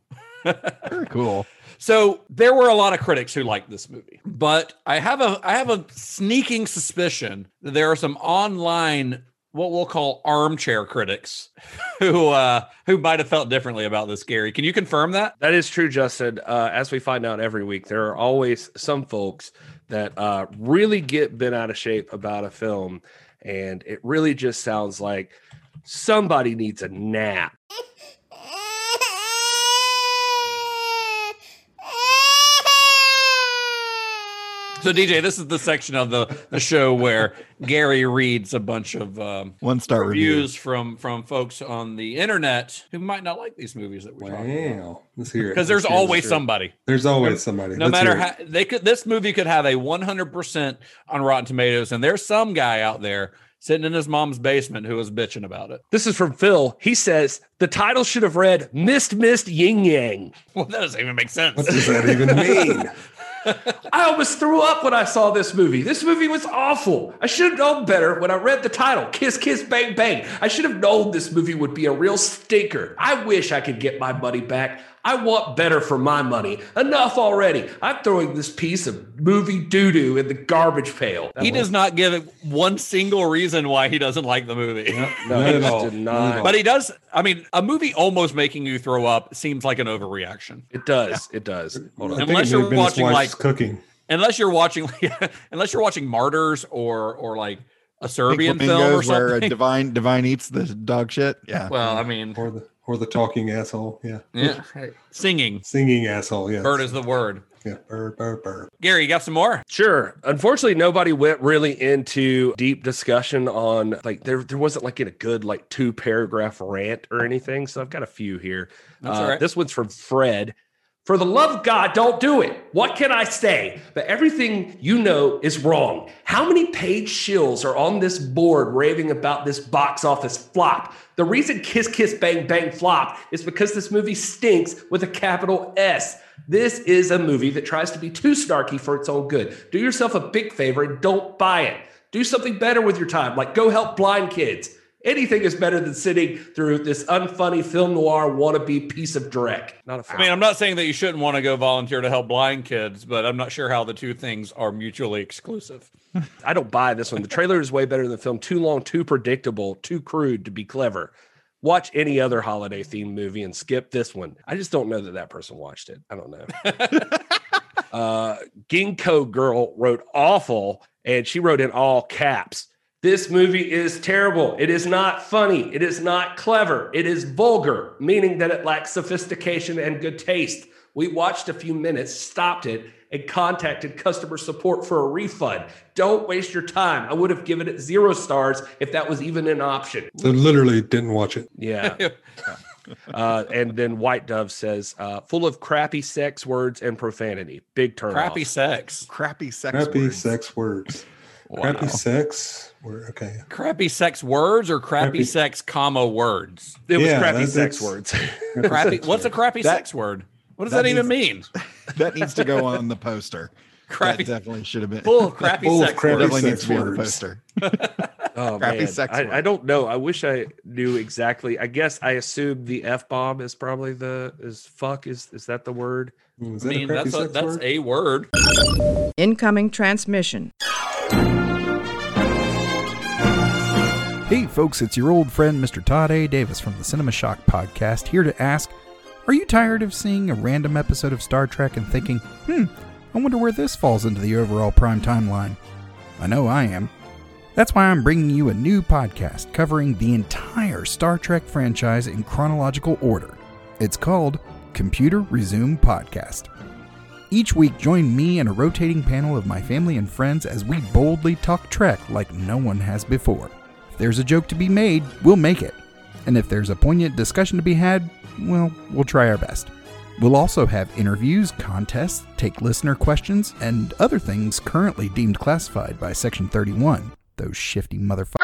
Very cool. So there were a lot of critics who liked this movie, but I have a I have a sneaking suspicion that there are some online what we'll call armchair critics who uh who might have felt differently about this Gary. Can you confirm that? that is true, Justin. Uh, as we find out every week, there are always some folks that uh, really get bent out of shape about a film, and it really just sounds like somebody needs a nap. So DJ, this is the section of the, the show where Gary reads a bunch of um, One star review. reviews from from folks on the internet who might not like these movies that we're talking about. Let's hear it. Because there's Let's hear it. always somebody. There's always somebody. No Let's matter how they could, this movie could have a 100% on Rotten Tomatoes, and there's some guy out there sitting in his mom's basement who was bitching about it. This is from Phil. He says the title should have read "Mist, Mist, Yin Yang." Well, that doesn't even make sense. What does that even mean? I almost threw up when I saw this movie. This movie was awful. I should have known better when I read the title Kiss, Kiss, Bang, Bang. I should have known this movie would be a real stinker. I wish I could get my money back. I want better for my money. Enough already. I'm throwing this piece of movie doo doo in the garbage pail. he does not give it one single reason why he doesn't like the movie. No, Not he just did Not at But he does. I mean, a movie almost making you throw up seems like an overreaction. It does. It does. Hold on. Unless you're have been his watching, wife's like- cooking. Unless you're watching, unless you're watching Martyrs or or like a Serbian film or Flamingos where a divine divine eats the dog shit. Yeah. well, I mean, Or the or the talking asshole. Yeah. yeah, singing. Singing asshole. Yeah. Bird is the word. Yeah. Bird, bird, bird. Gary, you got some more? Sure. Unfortunately, nobody went really into deep discussion on like there there wasn't like in a good like two paragraph rant or anything. So I've got a few here. That's Uh, all right. This one's from Fred. For the love of God, don't do it. What can I say? But everything you know is wrong. How many paid shills are on this board raving about this box office flop? The reason Kiss Kiss Bang Bang flop is because this movie stinks with a capital S. This is a movie that tries to be too snarky for its own good. Do yourself a big favor and don't buy it. Do something better with your time, like go help blind kids. Anything is better than sitting through this unfunny film noir wannabe piece of dreck. Not a fan. I mean, I'm not saying that you shouldn't want to go volunteer to help blind kids, but I'm not sure how the two things are mutually exclusive. I don't buy this one. The trailer is way better than the film. Too long, too predictable, too crude to be clever. Watch any other holiday themed movie and skip this one. I just don't know that that person watched it. I don't know. uh, Ginkgo Girl wrote awful, and she wrote in all caps. This movie is terrible. It is not funny. It is not clever. It is vulgar, meaning that it lacks sophistication and good taste. We watched a few minutes, stopped it, and contacted customer support for a refund. Don't waste your time. I would have given it zero stars if that was even an option. They literally didn't watch it. Yeah. uh, and then White Dove says, uh, full of crappy sex words and profanity. Big turn. Crappy sex. Crappy sex. Crappy words. sex words. Crappy sex. Word. Okay. Crappy sex words or crappy, Crappy- sex comma words? It was Yeah, crappy that- sex words. Crappy. sex What's a crappy That- sex word? What does that that, even needs- mean? That needs to go on the poster. Crappy. That definitely should have been. Full of crappy Full of crappy words. definitely needs sex to be on the words. poster. Oh Crappy man, sex I. I don't know. I wish I knew exactly. I guess I assume the f bomb is probably the is fuck. Is is that the word? Is I mean, a that's a, that's word? a word. Incoming transmission. Folks, it's your old friend Mr. Todd A. Davis from the Cinema Shock podcast here to ask Are you tired of seeing a random episode of Star Trek and thinking, hmm, I wonder where this falls into the overall prime timeline? I know I am. That's why I'm bringing you a new podcast covering the entire Star Trek franchise in chronological order. It's called Computer Resume Podcast. Each week, join me and a rotating panel of my family and friends as we boldly talk Trek like no one has before. If there's a joke to be made, we'll make it. And if there's a poignant discussion to be had, well, we'll try our best. We'll also have interviews, contests, take listener questions, and other things currently deemed classified by Section 31. Those shifty motherfuckers.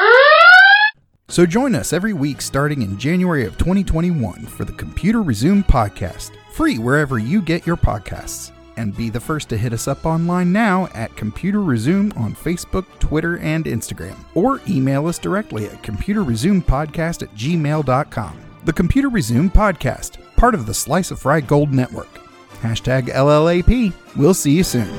So join us every week starting in January of 2021 for the Computer Resume podcast, free wherever you get your podcasts. And be the first to hit us up online now at Computer Resume on Facebook, Twitter, and Instagram. Or email us directly at computerresumepodcast at gmail.com. The Computer Resume Podcast, part of the Slice of Fried Gold Network. Hashtag LLAP. We'll see you soon.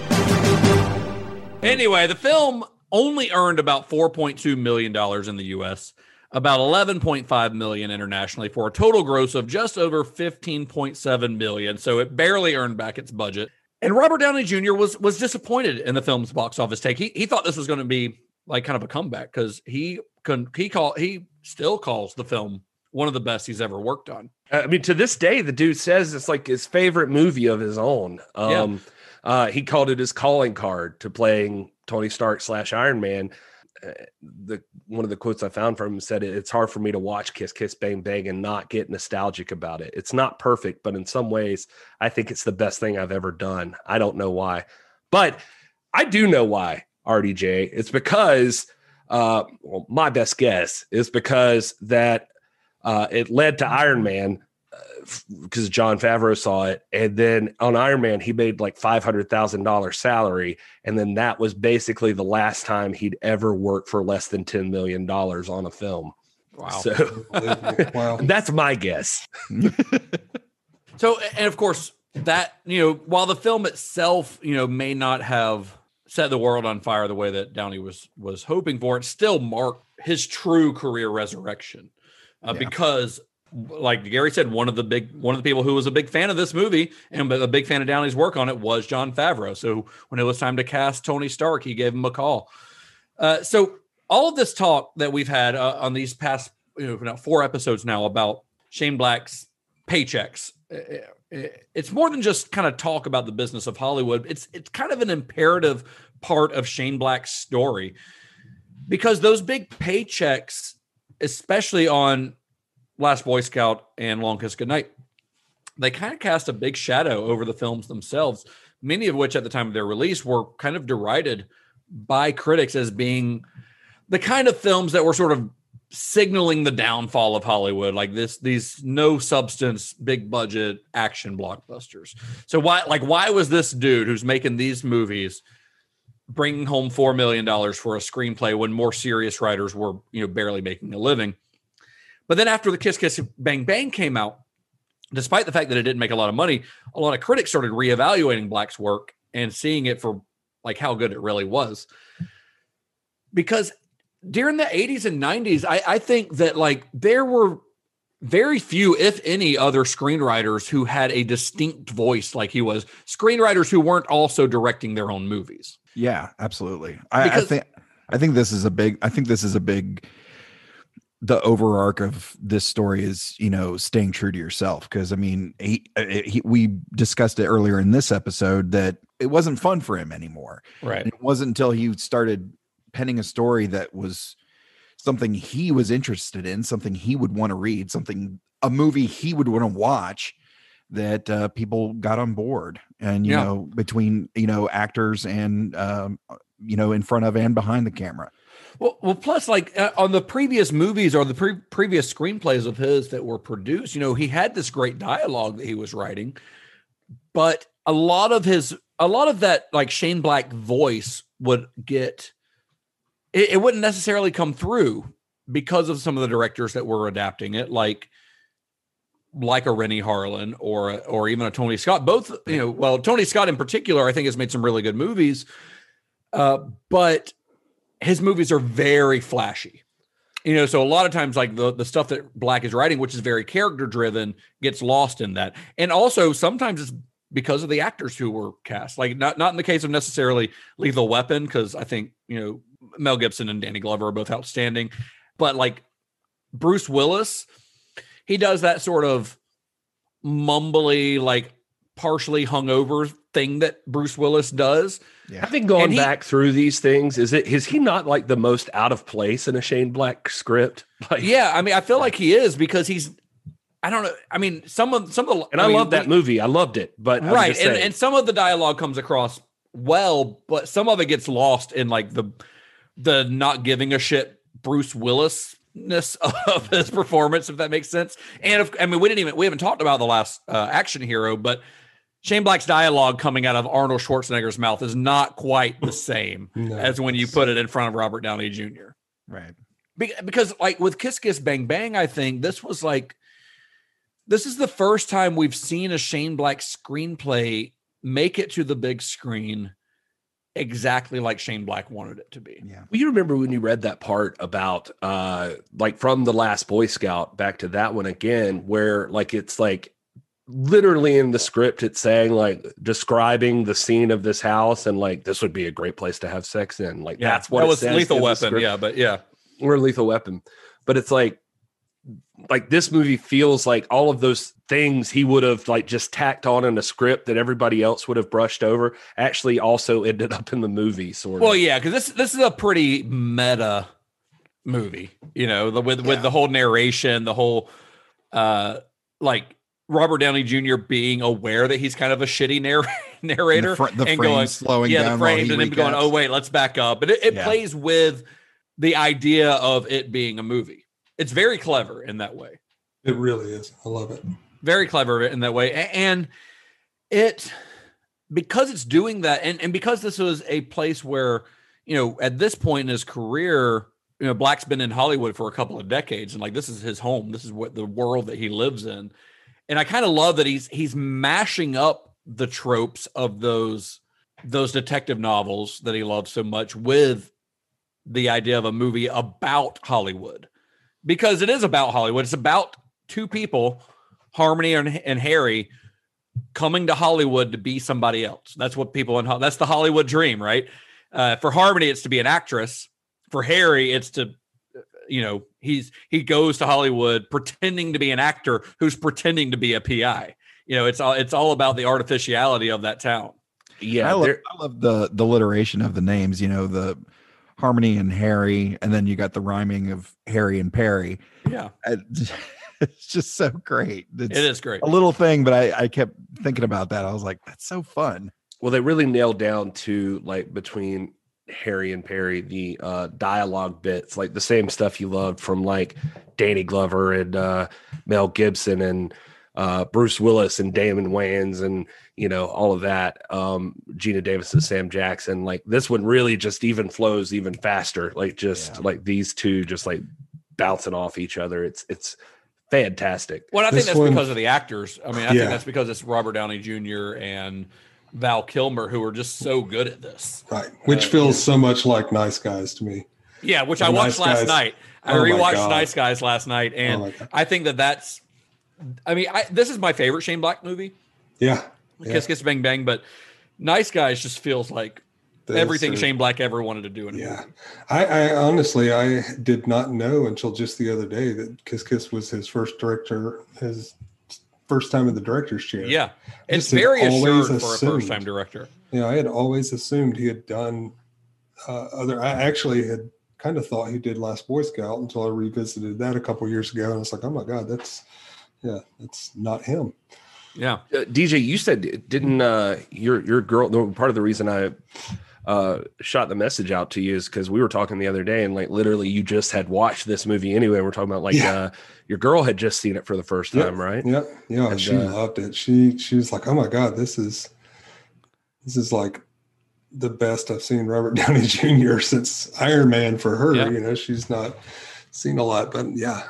Anyway, the film only earned about 4.2 million dollars in the US, about 11.5 million internationally for a total gross of just over 15.7 million, so it barely earned back its budget. And Robert Downey Jr. was was disappointed in the film's box office take. He he thought this was going to be like kind of a comeback cuz he can he call he still calls the film one of the best he's ever worked on. I mean, to this day, the dude says it's like his favorite movie of his own. Yeah. Um, uh, he called it his calling card to playing Tony Stark slash Iron Man. Uh, the one of the quotes I found from him said, "It's hard for me to watch Kiss Kiss Bang Bang and not get nostalgic about it. It's not perfect, but in some ways, I think it's the best thing I've ever done. I don't know why, but I do know why. RDJ. It's because uh, well, my best guess is because that uh, it led to Iron Man because Jon Favreau saw it, and then on Iron Man he made like five hundred thousand dollars salary, and then that was basically the last time he'd ever worked for less than ten million dollars on a film. Wow. So wow. that's my guess. So, and of course, that you know, while the film itself, you know, may not have set the world on fire the way that Downey was was hoping for, it still marked his true career resurrection uh, Yeah. because. Like Gary said, one of the big one of the people who was a big fan of this movie and a big fan of Downey's work on it was Jon Favreau. So when it was time to cast Tony Stark, he gave him a call. Uh, so all of this talk that we've had uh, on these past you know four episodes now about Shane Black's paychecks. uh, uh, It's more than just kind of talk about the business of Hollywood. It's it's kind of an imperative part of Shane Black's story because those big paychecks, especially on Last Boy Scout and Long Kiss Goodnight, they kind of cast a big shadow over the films themselves. Many of which, at the time of their release, were kind of derided by critics as being the kind of films that were sort of signaling the downfall of Hollywood, like this these no substance, big budget action blockbusters. So why like why was this dude who's making these movies bringing home four million dollars for a screenplay when more serious writers were you know barely making a living? But then after the Kiss Kiss Bang Bang came out, despite the fact that it didn't make a lot of money, a lot of critics started reevaluating Black's work and seeing it for like how good it really was. Because during the 80s and 90s, I, I think that like there were very few, if any, other screenwriters who had a distinct voice like he was. Screenwriters who weren't also directing their own movies. Yeah, absolutely. I, I think I think this is a big. I think this is a big. The overarch of this story is, you know, staying true to yourself. Because I mean, he, uh, he, we discussed it earlier in this episode that it wasn't fun for him anymore. Right. And it wasn't until he started penning a story that was something he was interested in, something he would want to read, something a movie he would want to watch that uh, people got on board and you Yeah. know between you know actors and um, you know in front of and behind the camera Well, well, plus, like uh, on the previous movies or the pre- previous screenplays of his that were produced, you know, he had this great dialogue that he was writing, but a lot of his, a lot of that, like Shane Black voice would get, it, it wouldn't necessarily come through because of some of the directors that were adapting it, like, like a Renny Harlin or a, or even a Tony Scott. Both, you know, well, Tony Scott in particular, I think has made some really good movies, uh, but his movies are very flashy. You know, so a lot of times, like the, the stuff that Black is writing, which is very character driven, gets lost in that. And also sometimes it's because of the actors who were cast. Like not not in the case of necessarily Lethal Weapon, because I think, you know, Mel Gibson and Danny Glover are both outstanding. But like Bruce Willis, he does that sort of mumbly, like partially hungover thing that Bruce Willis does. Having gone And he- back through these things, is it is he not like the most out of place in a Shane Black script? Like, yeah, I mean, I feel like he is because he's. I don't know. I mean, some of some of the and I, mean, love that we- movie. I loved it, but right, and, and some of the dialogue comes across well, but some of it gets lost in like the the not giving a shit Bruce Willis ness of his performance, if that makes sense. And if, I mean, we didn't even we haven't talked about the last uh, action hero, but Shane Black's dialogue coming out of Arnold Schwarzenegger's mouth is not quite the same No. as when you put it in front of Robert Downey Jr. right Be- because like with Kiss Kiss Bang Bang, I think this was like this is the first time we've seen a Shane Black screenplay make it to the big screen exactly like Shane Black wanted it to be. Yeah. Well, you remember when you read that part about uh like from the last Boy Scout back to that one again, where like it's like literally in the script it's saying like describing the scene of this house and like this would be a great place to have sex in. Like Yeah, that's what that it was Lethal Weapon. Yeah, but yeah. or lethal weapon. But it's like like this movie feels like all of those things he would have like just tacked on in a script that everybody else would have brushed over actually also ended up in the movie sort of. Well, yeah, because this this is a pretty meta movie, you know, the, with with the whole narration, the whole uh like Robert Downey Jr. being aware that he's kind of a shitty narr- narrator fr- the and going slowing yeah, down the while frames and him going, oh wait, let's back up. But it, it Yeah. plays with the idea of it being a movie. It's very clever in that way It really is. I love it. very clever in that way and it because it's doing that and, and because this was a place where you know at this point in his career you know black's been in hollywood for a couple of decades and like this is his home this is what the world that he lives in and I kind of love that he's he's mashing up the tropes of those those detective novels that he loves so much with the idea of a movie about Hollywood because it is about Hollywood. It's about two people, Harmony and, and Harry, coming to Hollywood to be somebody else. That's what people in that's the Hollywood dream, right? Uh, for Harmony, it's to be an actress. For Harry, it's to you know he's he goes to Hollywood pretending to be an actor who's pretending to be a PI. You know, it's all it's all about the artificiality of that town. Yeah, I love, I love the the alliteration of the names. You know, the Harmony and Harry, and then you got the rhyming of Harry and Perry. Yeah, it's just so great. It's it is great. A little thing, but I I kept thinking about that. I was like, that's so fun. Well, they really nailed down to like between Harry and Perry, the uh, dialogue bits, like the same stuff you loved from like Danny Glover and uh, Mel Gibson and uh, Bruce Willis and Damon Wayans and you know all of that. Um, Geena Davis and Sam Jackson. Like this one really just even flows even faster. Like just yeah. like these two just like bouncing off each other. It's it's fantastic. Well, I think that's one, because of the actors. I mean, I yeah. think that's because it's Robert Downey Jr. and Val Kilmer who are just so good at this. Right. Which uh, feels so much like Nice Guys to me. Yeah, which I watched nice last guys. night. I oh rewatched Nice Guys last night, and oh I think that that's. I mean, I, this is my favorite Shane Black movie. Yeah. yeah. Kiss Kiss Bang Bang, but Nice Guys just feels like this everything or, Shane Black ever wanted to do. In yeah, I, I, honestly I did not know until just the other day that Kiss Kiss was his first director, his first time in the director's chair. Yeah, it's very assured assumed, for a first time director. Yeah, I had always assumed he had done uh, other. I actually had kind of thought he did Last Boy Scout until I revisited that a couple years ago, and I was like, oh my god, that's yeah, that's not him. Yeah, uh, DJ, you said didn't uh, your your girl? Part of the reason I uh, shot the message out to you is because we were talking the other day and like literally you just had watched this movie anyway. We're talking about like yeah. uh, your girl had just seen it for the first time, yep. right? Yeah, yeah. And, she uh, loved it. She she was like, "Oh my god, this is this is like the best I've seen Robert Downey Jr. since Iron Man." For her, you know, she's not seen a lot, but yeah,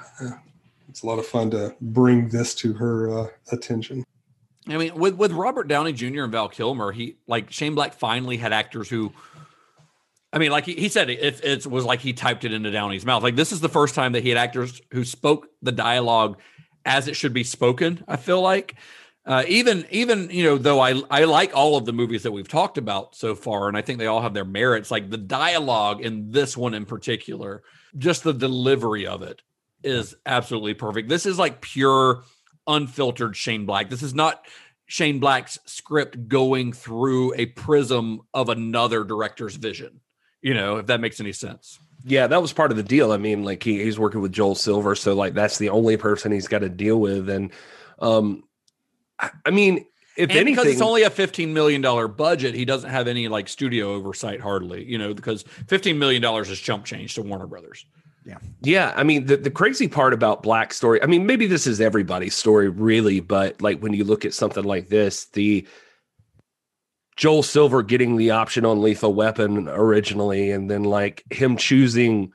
it's a lot of fun to bring this to her uh, attention. I mean, with with Robert Downey Jr. and Val Kilmer, he like Shane Black finally had actors who. I mean, like he, he said, it, it was like he typed it into Downey's mouth. Like this is the first time that he had actors who spoke the dialogue as it should be spoken. I feel like, uh, even even you know, though I I like all of the movies that we've talked about so far, and I think they all have their merits. Like the dialogue in this one in particular, just the delivery of it is absolutely perfect. This is like pure unfiltered Shane Black. This is not Shane Black's script going through a prism of another director's vision. You know, if that makes any sense. Yeah, that was part of the deal. I mean, like he, he's working with Joel Silver, so like that's the only person he's got to deal with. And um I, I mean, if and anything, because it's only a fifteen million dollar budget, he doesn't have any like studio oversight hardly. You know, because fifteen million dollars is chump change to Warner Brothers. Yeah. Yeah. I mean, the, the crazy part about Black Story, I mean, maybe this is everybody's story, really, but like when you look at something like this, the Joel Silver getting the option on Lethal Weapon originally, and then like him choosing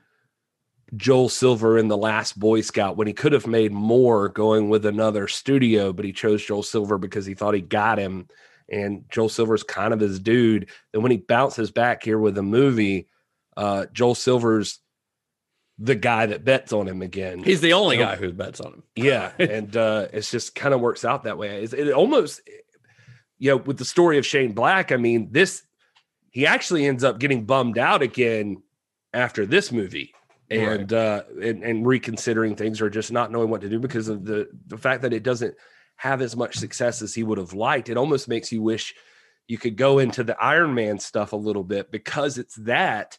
Joel Silver in The Last Boy Scout when he could have made more going with another studio, but he chose Joel Silver because he thought he got him. And Joel Silver's kind of his dude. And when he bounces back here with a movie, uh, Joel Silver's the guy that bets on him again. He's the only guy who bets on him. Yeah, and uh, it's just kind of works out that way. It's, it almost, you know, with the story of Shane Black. I mean, this he actually ends up getting bummed out again after this movie, and right. uh, and, and reconsidering things or just not knowing what to do because of the the fact that it doesn't have as much success as he would have liked. It almost makes you wish you could go into the Iron Man stuff a little bit because it's that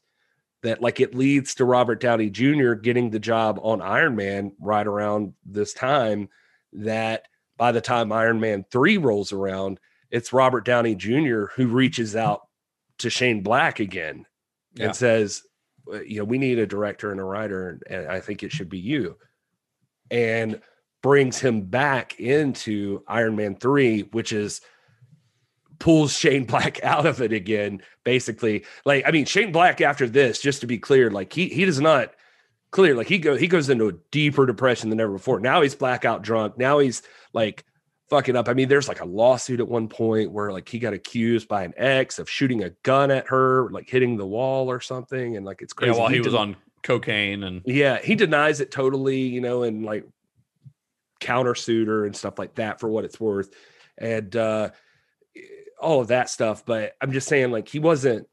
that like it leads to Robert Downey Jr. getting the job on Iron Man right around this time. That by the time Iron Man 3 rolls around, it's Robert Downey Jr. who reaches out to Shane Black again yeah. and says, uh, you know, we need a director and a writer, and I think it should be you. And brings him back into Iron Man 3, which is pulls Shane Black out of it again, basically. Like, I mean, Shane Black after this, just to be clear, like he he does not clear, like he go he goes into a deeper depression than ever before. Now he's blackout drunk. Now he's like fucking up. I mean, there's like a lawsuit at one point where like he got accused by an ex of shooting a gun at her, like hitting the wall or something, and like it's crazy. Yeah, while he, was den- on cocaine and Yeah, he denies it totally, you know, and like countersued her and stuff like that for what it's worth, and uh all of that stuff. But I'm just saying, like, he wasn't,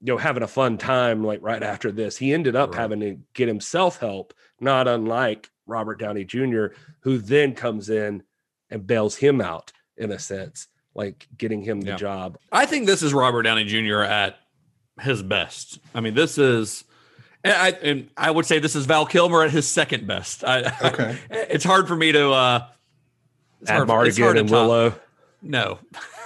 you know, having a fun time like right after this. He ended up having to get himself help, not unlike Robert Downey Jr., who then comes in and bails him out in a sense, like getting him the Yeah. job. I think this is Robert Downey Jr. at his best. I mean, this is, and I, and I would say this is Val Kilmer at his second best. I, Okay. it's hard for me to. uh it's Add hard, it's hard to and top. Willow. No,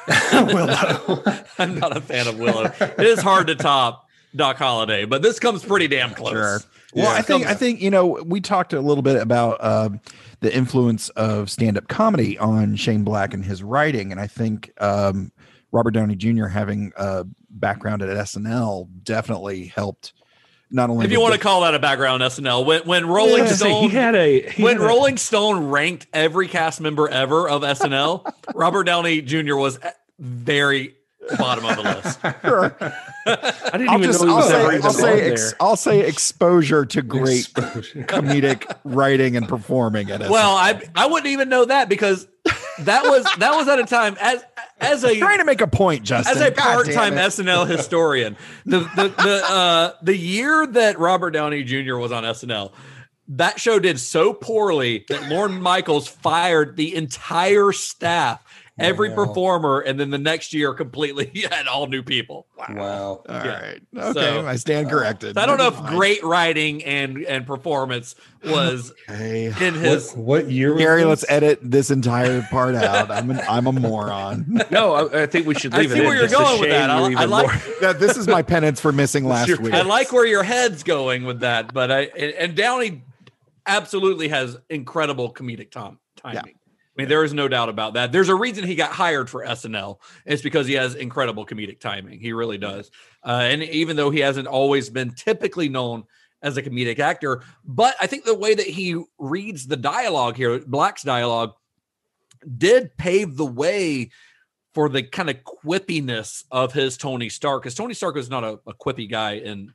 Willow. I'm not a fan of Willow. It is hard to top Doc Holliday, but this comes pretty damn close. Sure. Well, I think I think you know we talked a little bit about um, the influence of stand-up comedy on Shane Black and his writing, and I think um, Robert Downey Jr. having a background at SNL definitely helped. Not only If you want to call that a background SNL, when when Rolling Yeah. Stone he had a he when had a- Rolling Stone ranked every cast member ever of SNL, Robert Downey Jr. was at very bottom of the list. I didn't I'll even just know he I'll say, I'll say, ex- there. I'll say exposure to great Exposure. comedic writing and performing at SNL. Well, I I wouldn't even know that because that was that was at a time as as a trying to make a point, Justin. as a part-time. SNL historian, the the the uh, the year that Robert Downey Jr. was on SNL, that show did so poorly that Lorne Michaels fired the entire staff, every Wow. performer, and then the next year completely had all new people. Wow. All Yeah. right. Okay. So- I stand uh, corrected. So I don't know if Never great writing and and performance was Okay. in his. What, what year was Gary, this? let's edit this entire part out. I'm an, I'm a moron. No, I, I think we should I leave see it. in where you're just going with that. I- I like- more. That this is my penance for missing last your week. I like where your head's going with that, but I and, and Downey absolutely has incredible comedic tom, timing. I mean, there is no doubt about that. There's a reason he got hired for SNL. It's because he has incredible comedic timing. He really does. Uh, and even though he hasn't always been typically known as a comedic actor, but I think the way that he reads the dialogue here, Black's dialogue, did pave the way for the kind of quippiness of his Tony Stark. Because Tony Stark was not a, a quippy guy in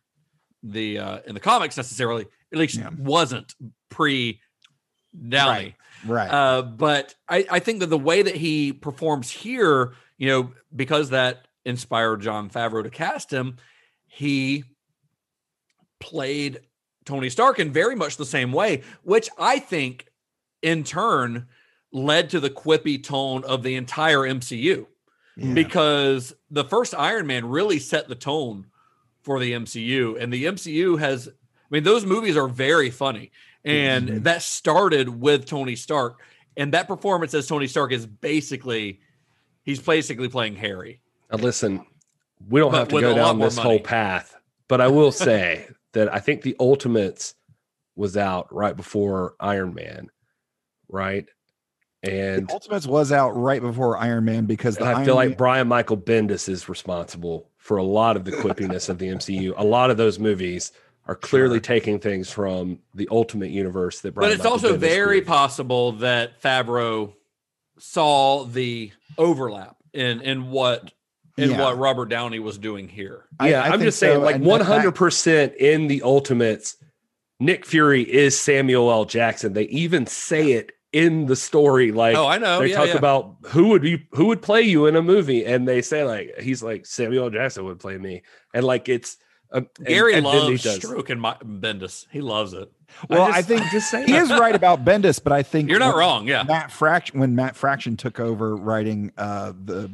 the uh, in the comics necessarily. At least Yeah. wasn't pre Downey. Right. Uh, but I, I think that the way that he performs here, you know, because that inspired Jon Favreau to cast him, he played Tony Stark in very much the same way, which I think in turn led to the quippy tone of the entire MCU Yeah. because the first Iron Man really set the tone for the MCU. And the MCU has, I mean, those movies are very funny. And Mm-hmm. that started with Tony Stark. And that performance as Tony Stark is basically, he's basically playing Harry. Now, listen, we don't But have to go down this money. whole path, but I will say that I think the Ultimates was out right before Iron Man, right? And Ultimates was out right before Iron Man because the I Iron feel like Man- Brian Michael Bendis is responsible for a lot of the quippiness of the MCU. A lot of those movies are clearly taking things from the Ultimate Universe that Brian but it's Michael also Bendis very created. possible that Favreau saw the overlap in, in what in Yeah. what Robert Downey was doing here. Yeah, I I'm think just saying, so, like and 100 percent in the Ultimates, Nick Fury is Samuel L. Jackson. They even say it in the story. Like, Oh, I know. They Yeah, talk yeah. about who would be who would play you in a movie, and they say like he's like Samuel L. Jackson would play me, and like it's uh, and- Gary and then loves does. stroking my Bendis. He loves it. Well, just- I think just saying. he is right about Bendis, but I think You're not wrong. Yeah. Matt Fraction when Matt Fraction took over writing uh, the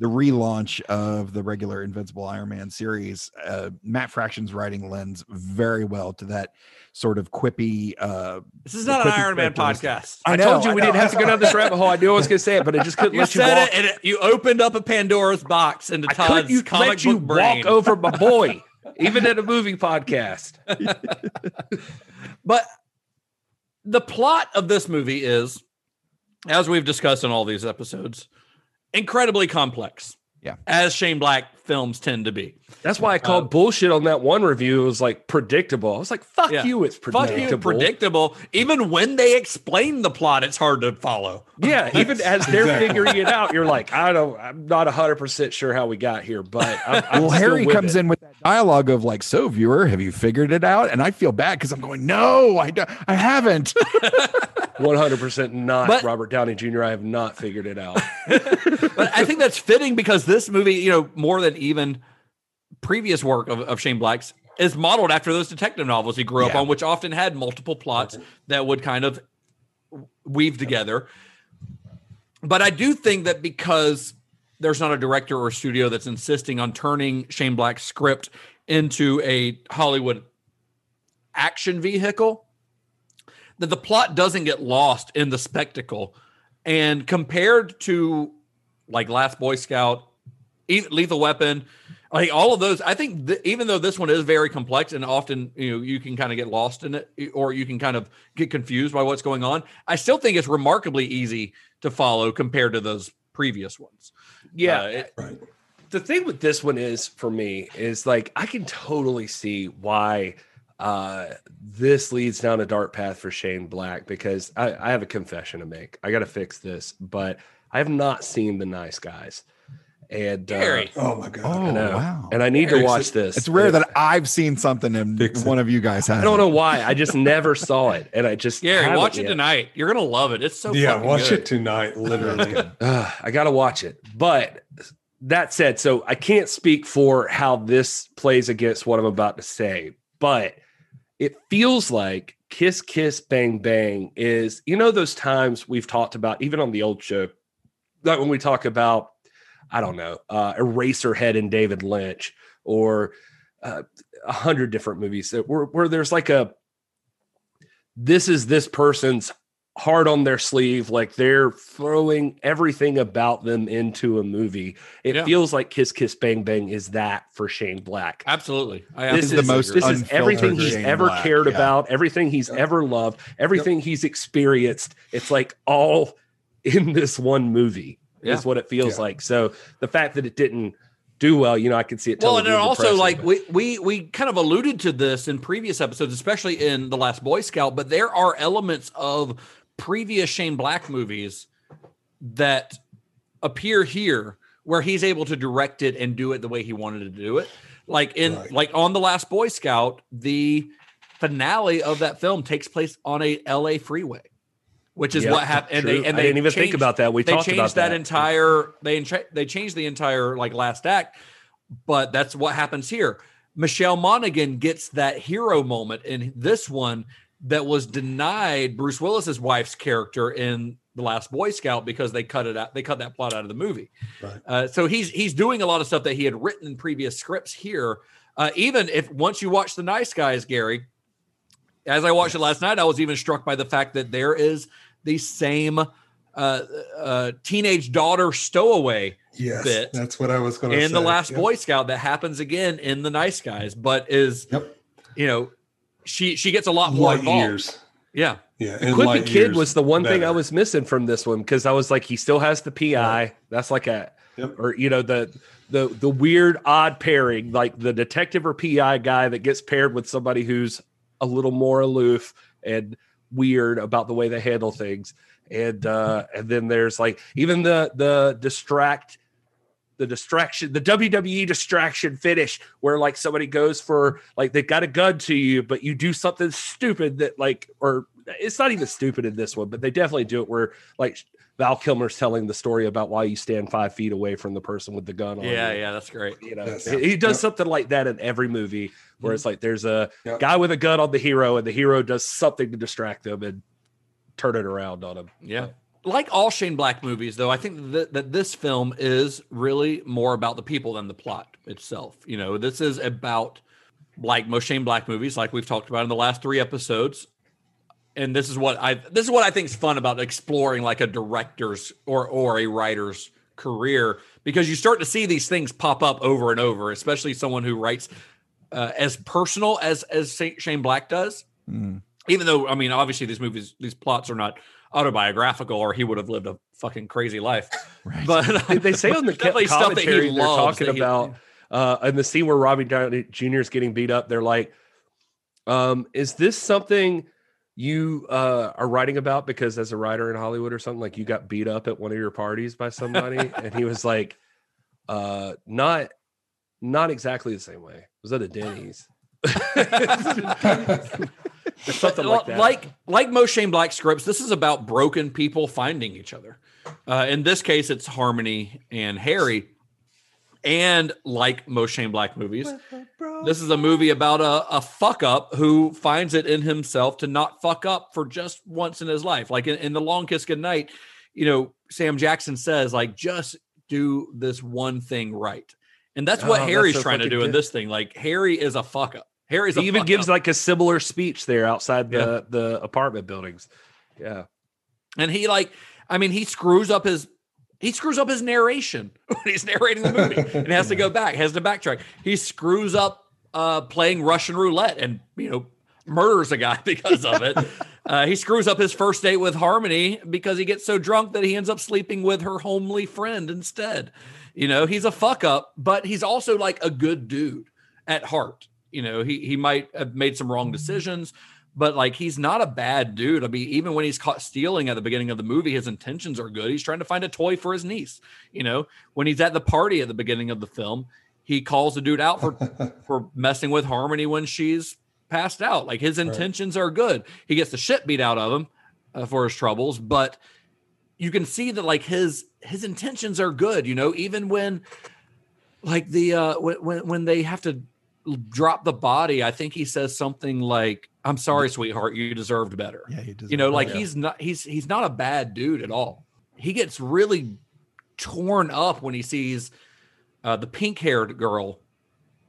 the relaunch of the regular Invincible Iron Man series, uh, Matt Fraction's writing lends very well to that sort of quippy. Uh, This is not an quippy Iron Man podcast. I, know, told you I we know, didn't have to go down this rabbit hole. I knew I was going to say it, but I just couldn't You let you said walk. it, and it, you opened up a Pandora's box into I Todd's couldn't you comic let you book brain. walk over my boy, even at a movie podcast. But the plot of this movie is, as we've discussed in all these episodes, incredibly complex. Yeah. as Shane Black films tend to be. That's why I called uh, bullshit on that one review. It was like predictable. I was like, fuck Yeah. you, it's Fuck predictable. you, predictable. Even when they explain the plot, it's hard to follow. Yeah, even as they're Exactly. figuring it out, you're like, I don't, I'm not 100% sure how we got here, but I'm, I'm well, Harry comes it. in with that dialogue of like, "So, viewer, have you figured it out?" And I feel bad because I'm going, "No, I, don't, I haven't." 100% not But- Robert Downey Jr. I have not figured it out. But I think that's fitting because this movie, you know, more than even previous work of, of Shane Black's, is modeled after those detective novels he grew up on, which often had multiple plots that would kind of weave together. But I do think that because there's not a director or studio that's insisting on turning Shane Black's script into a Hollywood action vehicle, that the plot doesn't get lost in the spectacle. And compared to like Last Boy Scout, Lethal Weapon, like all of those, I think th- even though this one is very complex and often you know you can kind of get lost in it or you can kind of get confused by what's going on, I still think it's remarkably easy to follow compared to those previous ones. Yeah. Uh, it- Right. the thing with this one is for me is like I can totally see why uh this leads down a dark path for Shane Black because I, I have a confession to make. I gotta fix this, but I have not seen the nice guys. And uh, Oh my god. Oh I know. wow! and I need to Eric's- watch this. It's rare that I've seen something and one of you guys has. I don't know why. I just never saw it. And I just Gary, watch it yet. tonight. You're gonna love it. It's so yeah, watch good. it tonight. Literally. Ugh, I gotta watch it. But that said, so I can't speak for how this plays against what I'm about to say, but it feels like Kiss Kiss Bang Bang is, you know, those times we've talked about, even on the old show, like when we talk about, I don't know, uh, Eraserhead and David Lynch, or uh, a hundred different movies that where, where there's like a, this is this person's hard on their sleeve, like they're throwing everything about them into a movie. It Yeah. feels like Kiss Kiss Bang Bang is that for Shane Black. Absolutely. I This is is the most This is everything he's Shane ever Black, cared yeah. about, everything he's ever loved, everything he's experienced. It's like all in this one movie. Yeah. Is what it feels Yeah. like. So the fact that it didn't do well, you know, I can see it. Well, and also like but- we we we kind of alluded to this in previous episodes, especially in the last Boy Scout. But there are elements of previous Shane Black movies that appear here where he's able to direct it and do it the way he wanted to do it. Like in Right. like on the last Boy Scout, the finale of that film takes place on a LA freeway. Which is Yep, what happened, and they and I didn't even think about that. We they talked changed about that, that. entire. They entra- they changed the entire like last act, but that's what happens here. Michelle Monaghan gets that hero moment in this one that was denied Bruce Willis's wife's character in the Last Boy Scout because they cut it out. They cut that plot out of the movie. Right. Uh, so he's he's doing a lot of stuff that he had written in previous scripts here. Uh, even if once you watch the Nice Guys, Gary, as I watched it last night, I was even struck by the fact that there is the same uh, uh, teenage daughter stowaway Yes, bit that's what I was going to say. in the Last Yep. Boy Scout that happens again in the Nice Guys, but is Yep. you know she she gets a lot more Light involved. years. Yeah, Yeah. The and Kid was the one thing I was missing from this one because I was like, he still has the PI. That's like a, Yep. or you know, the the the weird odd pairing, like the detective or PI guy that gets paired with somebody who's a little more aloof and weird about the way they handle things. And uh and then there's like even the the distract the distraction, the WWE distraction finish, where like somebody goes for like they've got a gun to you, but you do something stupid that like, or it's not even stupid in this one, but they definitely do it where like Val Kilmer's telling the story about why you stand five feet away from the person with the gun on. yeah, you. yeah. That's great. You know, Yes. he he does Yep. something like that in every movie where mm-hmm. it's like there's a Yep. guy with a gun on the hero, and the hero does something to distract them and turn it around on him. Yeah. Like all Shane Black movies, though, I think that, that this film is really more about the people than the plot itself. You know, this is about like most Shane Black movies, like we've talked about in the last three episodes. And this is what I this is what I think is fun about exploring like a director's or or a writer's career because you start to see these things pop up over and over, especially someone who writes uh, as personal as as Sa- Shane Black does Mm. even though I mean, obviously these movies, these plots are not autobiographical, or he would have lived a fucking crazy life. But they, they say on the definitely stuff that he commentary they're loves talking that about uh, in the scene where Robbie Downey Jr. is getting beat up. They're like, um, "Is this something you uh, are writing about because as a writer in Hollywood or something like you got beat up at one of your parties by somebody?" and he was like, uh, "Not, not exactly the same way. Was that a Denny's." something like that. Like like most Shane Black scripts, this is about broken people finding each other. Uh, in this case, it's Harmony and Harry. And like most Shane Black movies, this is a movie about a, a fuck up who finds it in himself to not fuck up for just once in his life. Like in, in The Long Kiss Goodnight, you know, Sam Jackson says, like, just do this one thing right. And that's what Oh, that's Harry's so trying to fucking do in this thing. Like Harry is a fuck up. Harry's a he even gives up. like a similar speech there outside the the apartment buildings. Yeah. and he like i mean he screws up his he screws up his narration when he's narrating the movie. And has to go back has to backtrack. He screws up uh playing russian roulette and you know murders a guy because of it. Uh, he screws up his first date with harmony because he gets so drunk that he ends up sleeping with her homely friend instead. You know he's a fuck up but he's also like a good dude at heart. You know he he might have made some wrong decisions but like he's not a bad dude. I mean, even when he's caught stealing at the beginning of the movie, his intentions are good. He's trying to find a toy for his niece. You know, when he's at the party at the beginning of the film, he calls the dude out for for messing with Harmony when she's passed out. Like his intentions are good. He gets the shit beat out of him uh, for his troubles, but you can see that like his his intentions are good. You know, even when like the uh when, when they have to drop the body, I think he says something like, "I'm sorry, sweetheart, you deserved better." Yeah, he does. You know, like he's not he's he's not a bad dude at all. He gets really torn up when he sees uh, the pink haired girl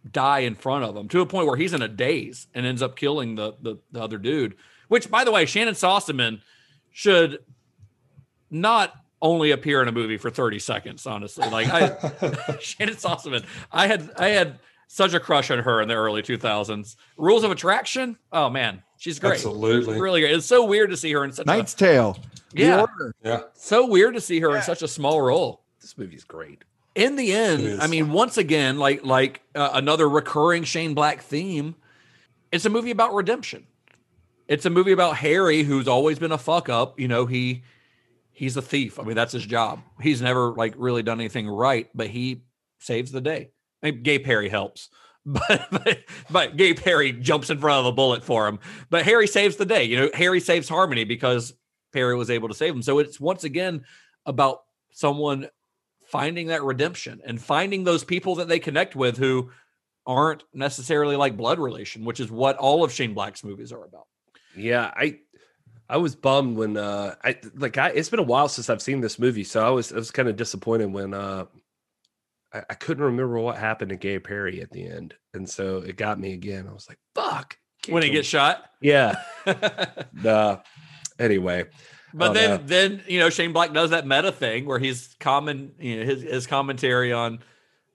die in front of him to a point where he's in a daze and ends up killing the the, the other dude. Which, by the way, Shannyn Sossamon should not only appear in a movie for 30 seconds, honestly. Like I Shannyn Sossamon, I had I had such a crush on her in the early 2000s. Rules of Attraction, oh man, she's great. Absolutely. really great. It's so weird to see her in such Knight's Tale. a The yeah, Yeah. so weird to see her in such a small role. This movie's great. In the end. I mean, once again, like like uh, another recurring Shane Black theme, it's a movie about redemption. It's a movie about Harry, who's always been a fuck up. You know, he he's a thief. I mean, that's his job. He's never like really done anything right, but he saves the day. Gay Perry helps, but but, but Gay Perry jumps in front of a bullet for him. But Harry saves the day. You know, Harry saves Harmony because Perry was able to save him. So it's once again about someone finding that redemption and finding those people that they connect with who aren't necessarily like blood relation, which is what all of Shane Black's movies are about. Yeah, I I was bummed when uh I like I it's been a while since I've seen this movie, so I was I was kind of disappointed when uh I, I couldn't remember what happened to Gay Perry at the end. And so it got me again. I was like, fuck. When he gets shot. Yeah. uh, anyway. But Oh, then, no. then you know, Shane Black does that meta thing where he's common, you know, his his commentary on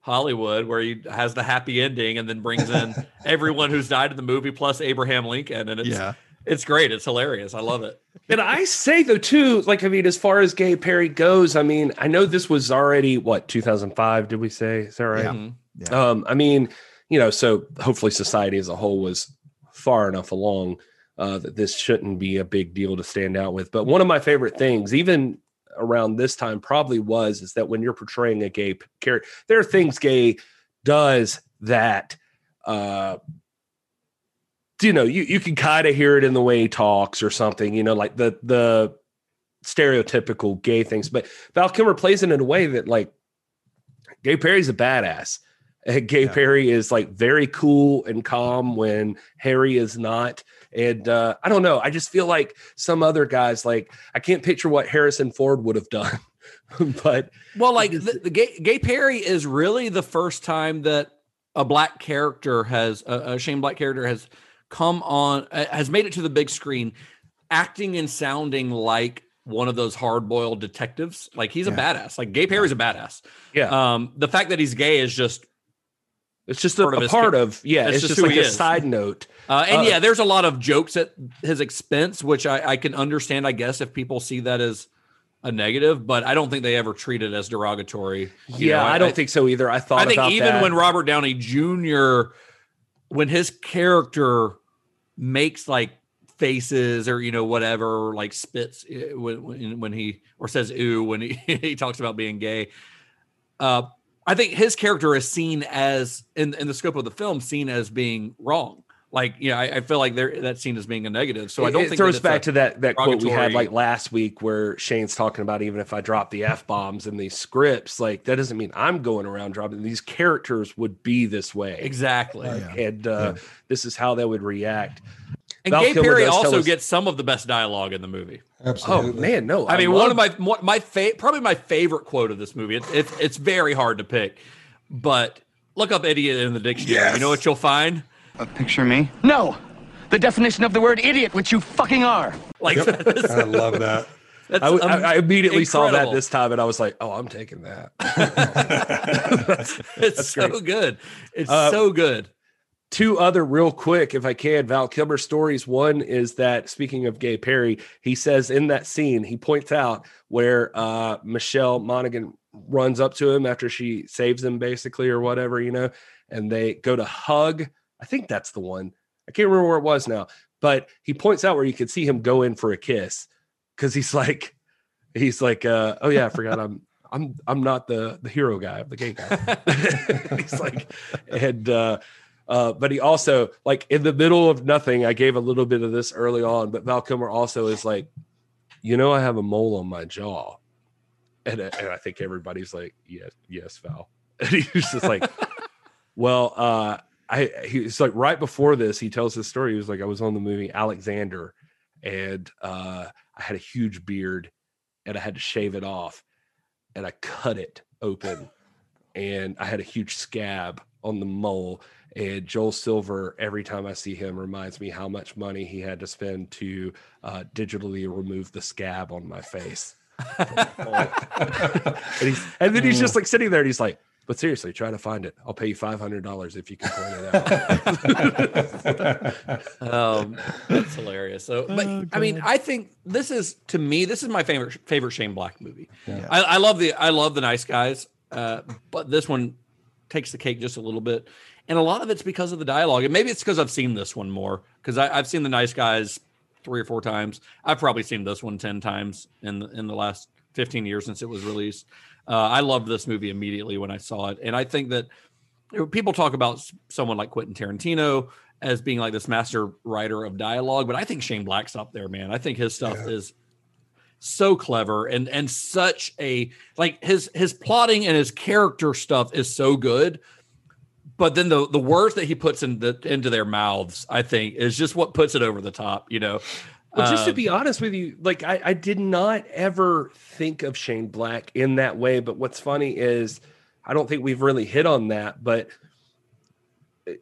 Hollywood, where he has the happy ending and then brings in everyone who's died in the movie plus Abraham Lincoln, and it's Yeah. It's great, it's hilarious, I love it. And I say though too, like I mean, as far as Gay Perry goes, I mean, I know this was already what 2005. Did we say? Is that right? Yeah. Mhm. Yeah. Um, I mean, you know, so hopefully society as a whole was far enough along uh, that this shouldn't be a big deal to stand out with. But one of my favorite things, even around this time, probably was is that when you're portraying a gay character, there are things gay does that. Uh, you know, you, you can kind of hear it in the way he talks or something, you know, like the the stereotypical gay things. But Val Kilmer plays it in a way that like Gay Perry's a badass. And Gay Yeah. Perry is like very cool and calm when Harry is not. And uh, I don't know. I just feel like some other guys, like I can't picture what Harrison Ford would have done. but Well, like the, the gay, gay Perry is really the first time that a black character has a, a Shane Black character has come on has made it to the big screen, acting and sounding like one of those hard boiled detectives. Like he's a badass. Like Gay Perry's a badass. yeah, Um, the fact that he's gay is just It's just a Part part of of, part of yeah. That's It's just just, like a is. side note. Uh, and Uh, yeah, there's a lot of jokes at his expense, which I, I can understand, I guess, if people see that as a negative, but I don't think they ever treat it as derogatory. You yeah, know, I, don't think so either. I thought I think even that. when Robert Downey Jr. when his character makes like faces or you know whatever like spits eh, when when, he or says ooh when he, he talks about being gay uh i think his character is seen as in in the scope of the film seen as being wrong like yeah I, I feel like there that's seen as being a negative so i don't it think throws that back to that that quote we had like last week where Shane's talking about even if I drop the f bombs in these scripts, like that doesn't mean I'm going around dropping. These characters would be this way exactly and uh, this is how they would react. and Val gay Kilmer perry also us- gets some of the best dialogue in the movie Oh man, no! I mean, one of my one, my fa- probably my favorite quote of this movie. It's it's it's very hard to pick, but look up idiot in the dictionary. You know what you'll find? A picture me? No. The definition of the word idiot, which you fucking are. Like Yep. I love that. That's I, w- I- um, I immediately saw that this time, and I was like, "Oh, I'm taking that." It's That's so great. good. It's Uh, so good. two other real quick, if I can, Val Kilmer stories. One is that speaking of Gay Perry, he says in that scene, he points out where uh, Michelle Monaghan runs up to him after she saves him, basically, or whatever, you know, and they go to hug. I think that's the one. I can't remember where it was now, but he points out where you could see him go in for a kiss because he's like, he's like, uh, oh yeah, I forgot I'm. I'm I'm not the the hero guy, I'm the gay guy. he's like, and uh, uh, but he also like in the middle of nothing. I gave a little bit of this early on, but Val Kilmer also is like, you know, I have a mole on my jaw, and, and I think everybody's like, yes, yes, Val. And he's just like, well, uh, I he's like right before this, he tells this story. He was like, I was on the movie Alexander, and uh, I had a huge beard, and I had to shave it off, and I cut it open, and I had a huge scab on the mole. And Joel Silver, every time I see him, reminds me how much money he had to spend to uh, digitally remove the scab on my face. and, and then he's just like sitting there and he's like, but seriously, try to find it. I'll pay you $500 if you can point it out. Um, that's hilarious. So, but I mean, I think this is to me, this is my favorite favorite Shane Black movie. I, I love the I love the Nice Guys, uh, but this one takes the cake just a little bit, and a lot of it's because of the dialogue, and maybe it's because I've seen this one more because I've seen the Nice Guys three or four times. I've probably seen this one ten times in the, in the last fifteen years since it was released. Uh, I loved this movie immediately when I saw it, and I think that people talk about someone like Quentin Tarantino as being like this master writer of dialogue, but I think Shane Black's up there, man. I think his stuff is so clever and and such a like his his plotting and his character stuff is so good. But then the the words that he puts in the, into their mouths, I think, is just what puts it over the top. You know, Well, just to Um, be honest with you, like I, I did not ever think of Shane Black in that way. But what's funny is I don't think we've really hit on that. But uh,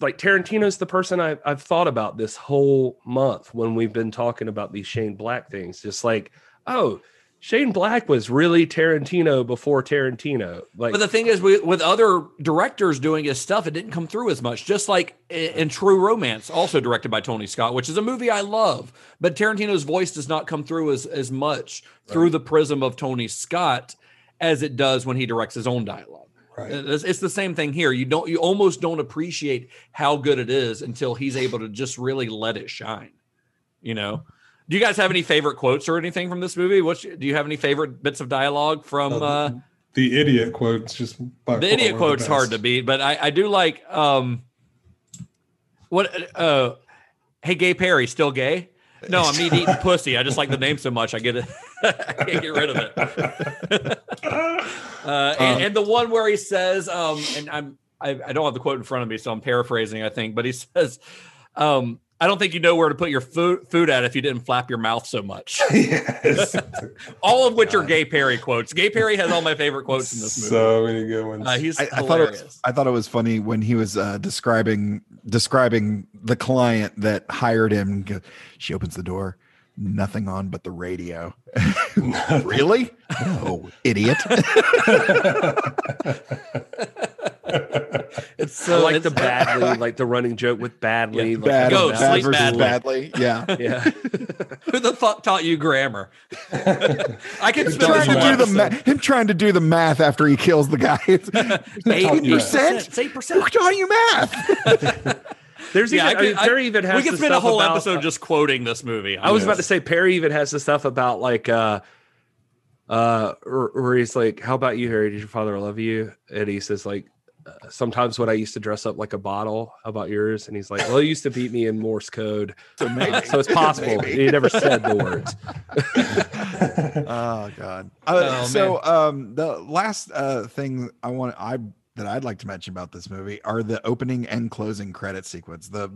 like Tarantino's the person I, I've thought about this whole month when we've been talking about these Shane Black things. Just like, oh, Shane Black was really Tarantino before Tarantino. Like, But the thing is, with, with other directors doing his stuff, it didn't come through as much. Just like in, in True Romance, also directed by Tony Scott, which is a movie I love, but Tarantino's voice does not come through as as much through the prism of Tony Scott as it does when he directs his own dialogue. Right. Uh, it's, it's the same thing here. You don't, you almost don't appreciate how good it is until he's able to just really let it shine. You know. Do you guys have any favorite quotes or anything from this movie? What's do you have any favorite bits of dialogue from? uh the idiot quote's just the idiot quote's hard to beat, but I, I do like um what uh hey gay Perry still gay? No, I'm meat eating pussy. I just like the name so much I get it I can't get rid of it. uh, and, and the one where he says, um, and I'm I, I don't have the quote in front of me, so I'm paraphrasing, I think, but he says, um, I don't think you know where to put your food food at if you didn't flap your mouth so much. yes. all of which are Gay Perry quotes. Gay Perry has all my favorite quotes in this movie. So many good ones. Uh, he's I, I thought it hilarious. was, I thought it was funny when he was uh, describing describing the client that hired him. She opens the door, nothing on but the radio. really? No, idiot. It's I so like it's, the badly, like the running joke with badly. Yeah. like, Bad, Go, bad sleep badly. badly. Yeah. Yeah. Who the fuck taught you grammar? I can Him spell trying to do the one. ma- him trying to do the math after he kills the guy. It's eight percent. It's eight percent. Who taught you math? There's Yeah, even, I mean, I- Perry even has we could spend a whole about- episode just quoting this movie. I was about to say Perry even has the stuff about like uh uh where where he's like, How about you, Harry? Did your father love you? And he says like uh, sometimes when I used to dress up like a bottle, about yours? And he's like, Well, he used to beat me in Morse code. So maybe. Uh, so it's possible. He never said the words. oh god. Uh, Oh, so um the last uh thing I want I that I'd like to mention about this movie are the opening and closing credit sequence. The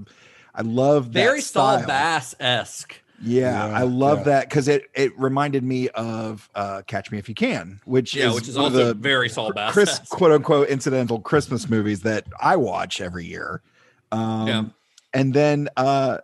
I love that very Saul style. Bass esque. Yeah, Yeah, I love yeah. that because it it reminded me of uh Catch Me If You Can, which Yeah, is which is also the very Saul Bass. Chris quote unquote incidental Christmas movies that I watch every year. Um Yeah. and then uh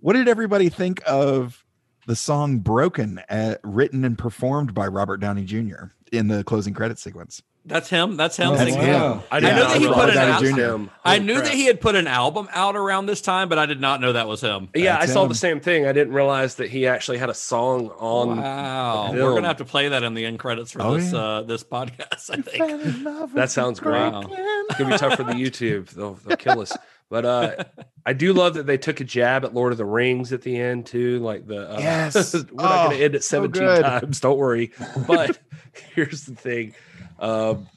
what did everybody think of the song Broken uh, written and performed by Robert Downey Jr. in the closing credit sequence? That's him. That's him. Oh, singing. wow. I, I did know that he put an that out- was him. I knew crap. that he had put an album out around this time, but I did not know that was him. Yeah, That's I saw him. the same thing. I didn't realize that he actually had a song on. Wow, the we're gonna have to play that in the end credits for Oh, this yeah. uh, this podcast. I think. That sounds great. Wow. It's gonna be tough for the YouTube. They'll, they'll kill us. But uh, I do love that they took a jab at Lord of the Rings at the end too. Like the uh, Yes. we're not Oh, going to end it 17 good. times. Don't worry. But here's the thing. Um,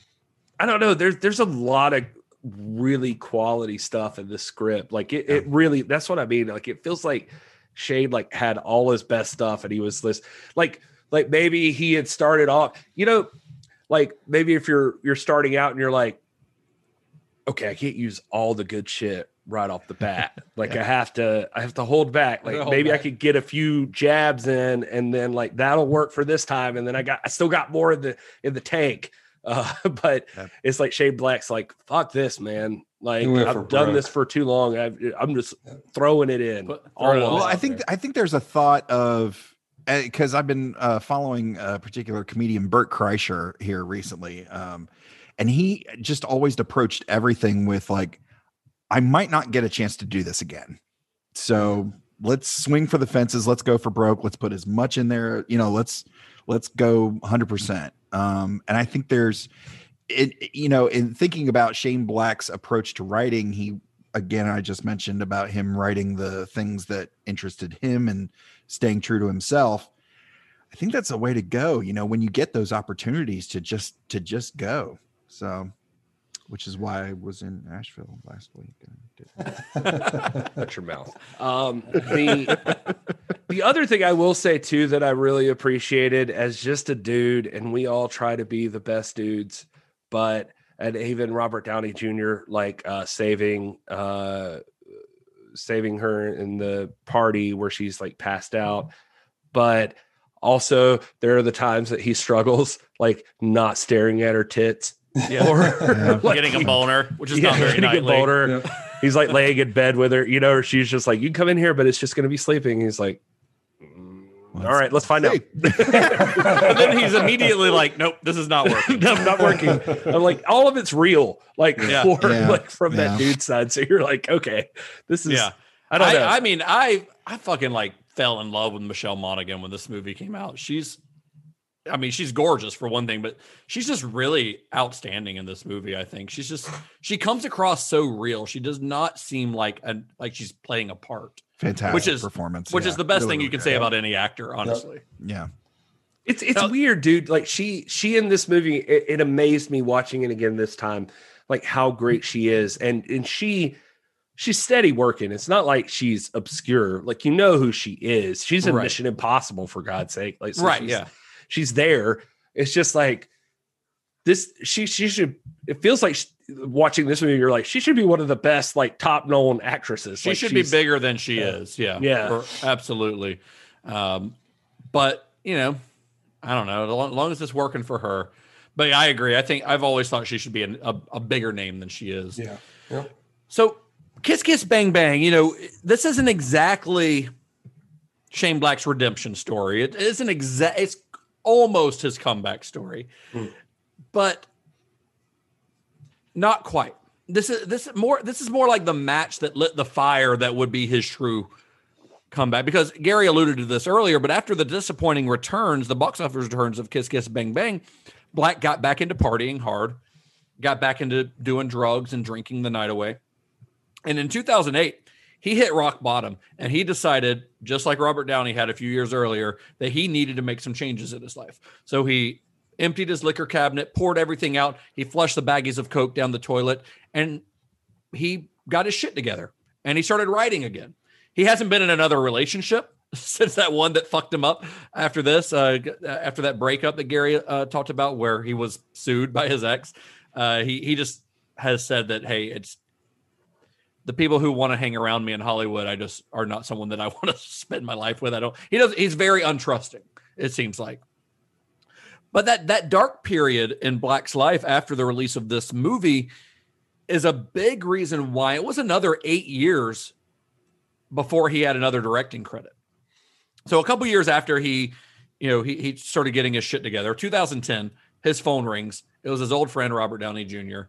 I don't know. There's there's a lot of really quality stuff in this script. Like it, it really. That's what I mean. Like it feels like Shane like had all his best stuff, and he was this like like maybe he had started off. You know, like maybe if you're you're starting out and you're like okay, I can't use all the good shit right off the bat. Like I have to, I have to hold back. Like Hold maybe I could get a few jabs in, and then like that'll work for this time. And then I got, I still got more in the in the tank. Uh, but Yep. it's like Shane Black's like, fuck this, man. Like I've done broke. this for too long. I've, I'm just throwing it in. Put- all throw it of all Well. I think I think there's a thought of because I've been uh, following a particular comedian, Bert Kreischer, here recently, um, and he just always approached everything with like, "I might not get a chance to do this again, so let's swing for the fences. Let's go for broke. Let's put as much in there. You know, let's let's go 100." percent Um, and I think there's, it, you know, in thinking about Shane Black's approach to writing, he again i just mentioned about him writing the things that interested him and staying true to himself i think that's a way to go you know when you get those opportunities to just to just go so which is why i was in asheville last week Shut your mouth. Um, the the other thing I will say too that I really appreciated as just a dude, and we all try to be the best dudes, but and even Robert Downey Jr. like uh, saving uh, saving her in the party where she's like passed out, but also there are the times that he struggles like not staring at her tits. Yeah. Or Yeah. like, getting a boner, which is yeah, not very getting a nightly. boner. Yeah. He's like laying in bed with her, you know, or she's just like, "You can come in here, but it's just going to be sleeping." He's like, "Mm, "All right, let's find out." and then he's immediately like, "Nope, this is not working." no, not working. I'm like, all of it's real, like, Yeah. for, Yeah. like from Yeah. that dude's side. So you're like, okay, this is. Yeah. I don't know. I, mean, I I fucking like fell in love with Michelle Monaghan when this movie came out. She's, I mean, she's gorgeous for one thing, but she's just really outstanding in this movie. I think she's just she comes across so real. She does not seem like a like she's playing a part, fantastic which is performance which yeah. is the best Really, thing you can good. say about any actor, honestly. yeah It's it's Now- weird, dude. Like she she in this movie, it, it amazed me watching it again this time, like how great she is, and and she she's steady working. It's not like she's obscure. Like you know who she is. She's in Right. Mission Impossible for God's sake. Like so right? she's- Yeah. She's there. It's just like this. She she should. It feels like sh- watching this movie. You're like she should be one of the best like top known actresses. She Like, should be bigger than she is. Yeah. Yeah. For- absolutely. Um, but you know, I don't know. As long, as long as it's working for her. But yeah, I agree. I think I've always thought she should be an, a, a bigger name than she is. Yeah. Yep. So, Kiss Kiss Bang Bang, you know, this isn't exactly Shane Black's redemption story. It isn't exact. It's almost his comeback story, Hmm. but not quite. this is this is more this is more like the match that lit the fire that would be his true comeback because Gary alluded to this earlier, but after the disappointing returns, the box office returns of Kiss Kiss Bang Bang, Black got back into partying hard, got back into doing drugs and drinking the night away. And in 2008, he hit rock bottom and he decided, just like Robert Downey had a few years earlier, that he needed to make some changes in his life. So he emptied his liquor cabinet, poured everything out. He flushed the baggies of Coke down the toilet, and he got his shit together and he started writing again. He hasn't been in another relationship since that one that fucked him up after this, uh, after that breakup that Gary uh, talked about, where he was sued by his ex. Uh, he he just has said that hey, it's the people who want to hang around me in Hollywood. I just are not someone that I want to spend my life with. I don't. He does. He's very untrusting. It seems like. But that that dark period in Black's life after the release of this movie is a big reason why it was another eight years before he had another directing credit. So a couple years after he, you know, he, he started getting his shit together, 2010, his phone rings. It was his old friend Robert Downey Jr.,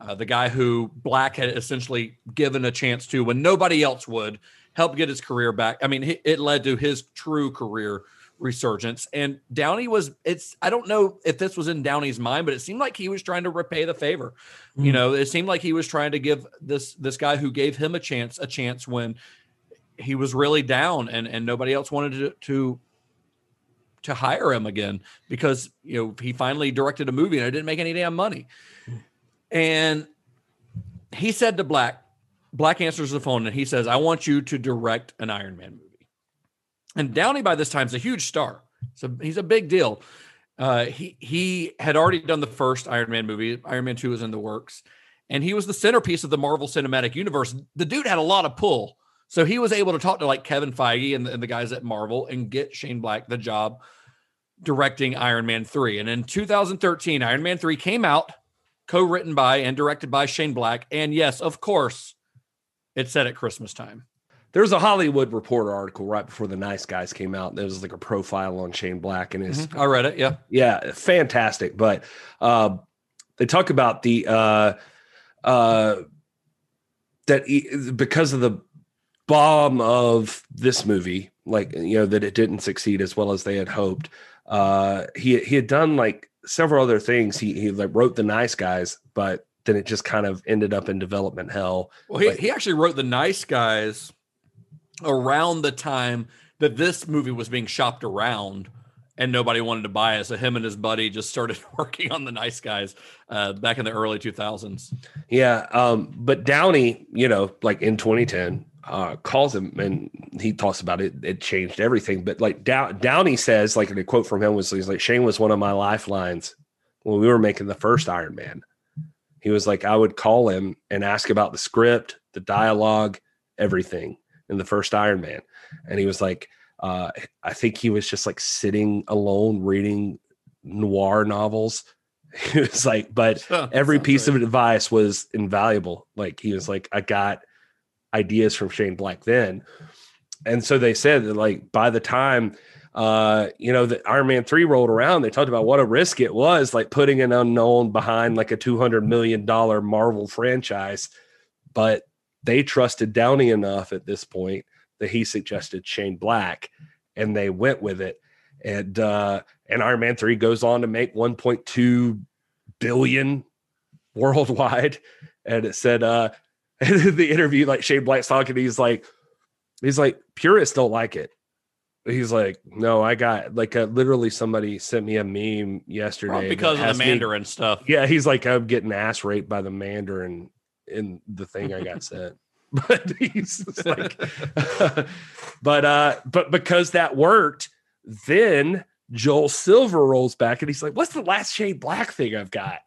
uh, the guy who Black had essentially given a chance to when nobody else would help get his career back. I mean, it led to his true career resurgence. And Downey was, it's, I don't know if this was in Downey's mind, but it seemed like he was trying to repay the favor. Mm. You know, it seemed like he was trying to give this, this guy who gave him a chance, a chance when he was really down and, and nobody else wanted to, to, to hire him again because, you know, he finally directed a movie and it didn't make any damn money. And he said to Black, Black answers the phone and he says, I want you to direct an Iron Man movie. And Downey by this time is a huge star. So he's a big deal. Uh, he he had already done the first Iron Man movie. Iron Man Two was in the works, and he was the centerpiece of the Marvel Cinematic Universe. The dude had a lot of pull, so he was able to talk to like Kevin Feige and the, and the guys at Marvel and get Shane Black the job directing Iron Man Three. And in 2013, Iron Man Three came out, co-written by and directed by Shane Black. And yes, of course, it said at Christmas time. There's a Hollywood Reporter article right before the Nice Guys came out. There was like a profile on Shane Black and his. Mm-hmm. I read it. Yeah, yeah, fantastic. But uh, they talk about the uh, uh, that he, because of the bomb of this movie, like you know that it didn't succeed as well as they had hoped. Uh, he he had done like several other things. He he like wrote the Nice Guys, but then it just kind of ended up in development hell. Well, he, he actually wrote the Nice Guys around the time that this movie was being shopped around and nobody wanted to buy it. So him and his buddy just started working on the Nice Guys uh, back in the early 2000s. Yeah, um, but Downey, you know, like in 2010, uh, calls him and he talks about it. It changed everything. But like Dow- Downey says, like a quote from him was, he's like, Shane was one of my lifelines when we were making the first Iron Man. He was like, I would call him and ask about the script, the dialogue, everything in the first Iron Man, and he was like, uh, I think he was just like sitting alone reading noir novels. He was like, but every piece of advice was invaluable. Like he was like, I got ideas from Shane Black then, and so they said that like by the time uh, you know, the Iron Man 3 rolled around, they talked about what a risk it was, like putting an unknown behind like a $200 million Marvel franchise. But they trusted Downey enough at this point that he suggested Shane Black, and they went with it. And uh, and Iron Man three goes on to make 1.2 billion worldwide. And it said uh, the interview, like Shane Black's talking, he's like, he's like, purists don't like it. He's like, no, I got like a, literally somebody sent me a meme yesterday well, because of the Mandarin me, stuff. Yeah, he's like, I'm getting ass raped by the Mandarin in the thing I got sent. But he's like, but uh, but because that worked, then Joel Silver rolls back and he's like, "What's the last Shane Black thing I've got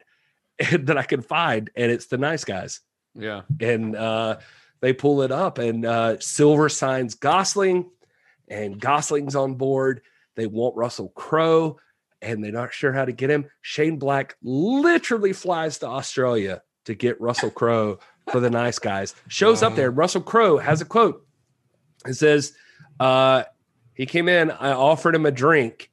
and, that I can find?" And it's the Nice Guys. Yeah, and uh, they pull it up, and uh, Silver signs Gosling, and Gosling's on board. They want Russell Crowe, and they're not sure how to get him. Shane Black literally flies to Australia to get Russell Crowe for the nice guys. Shows wow. up there. Russell Crowe has a quote. It says, uh, he came in, I offered him a drink.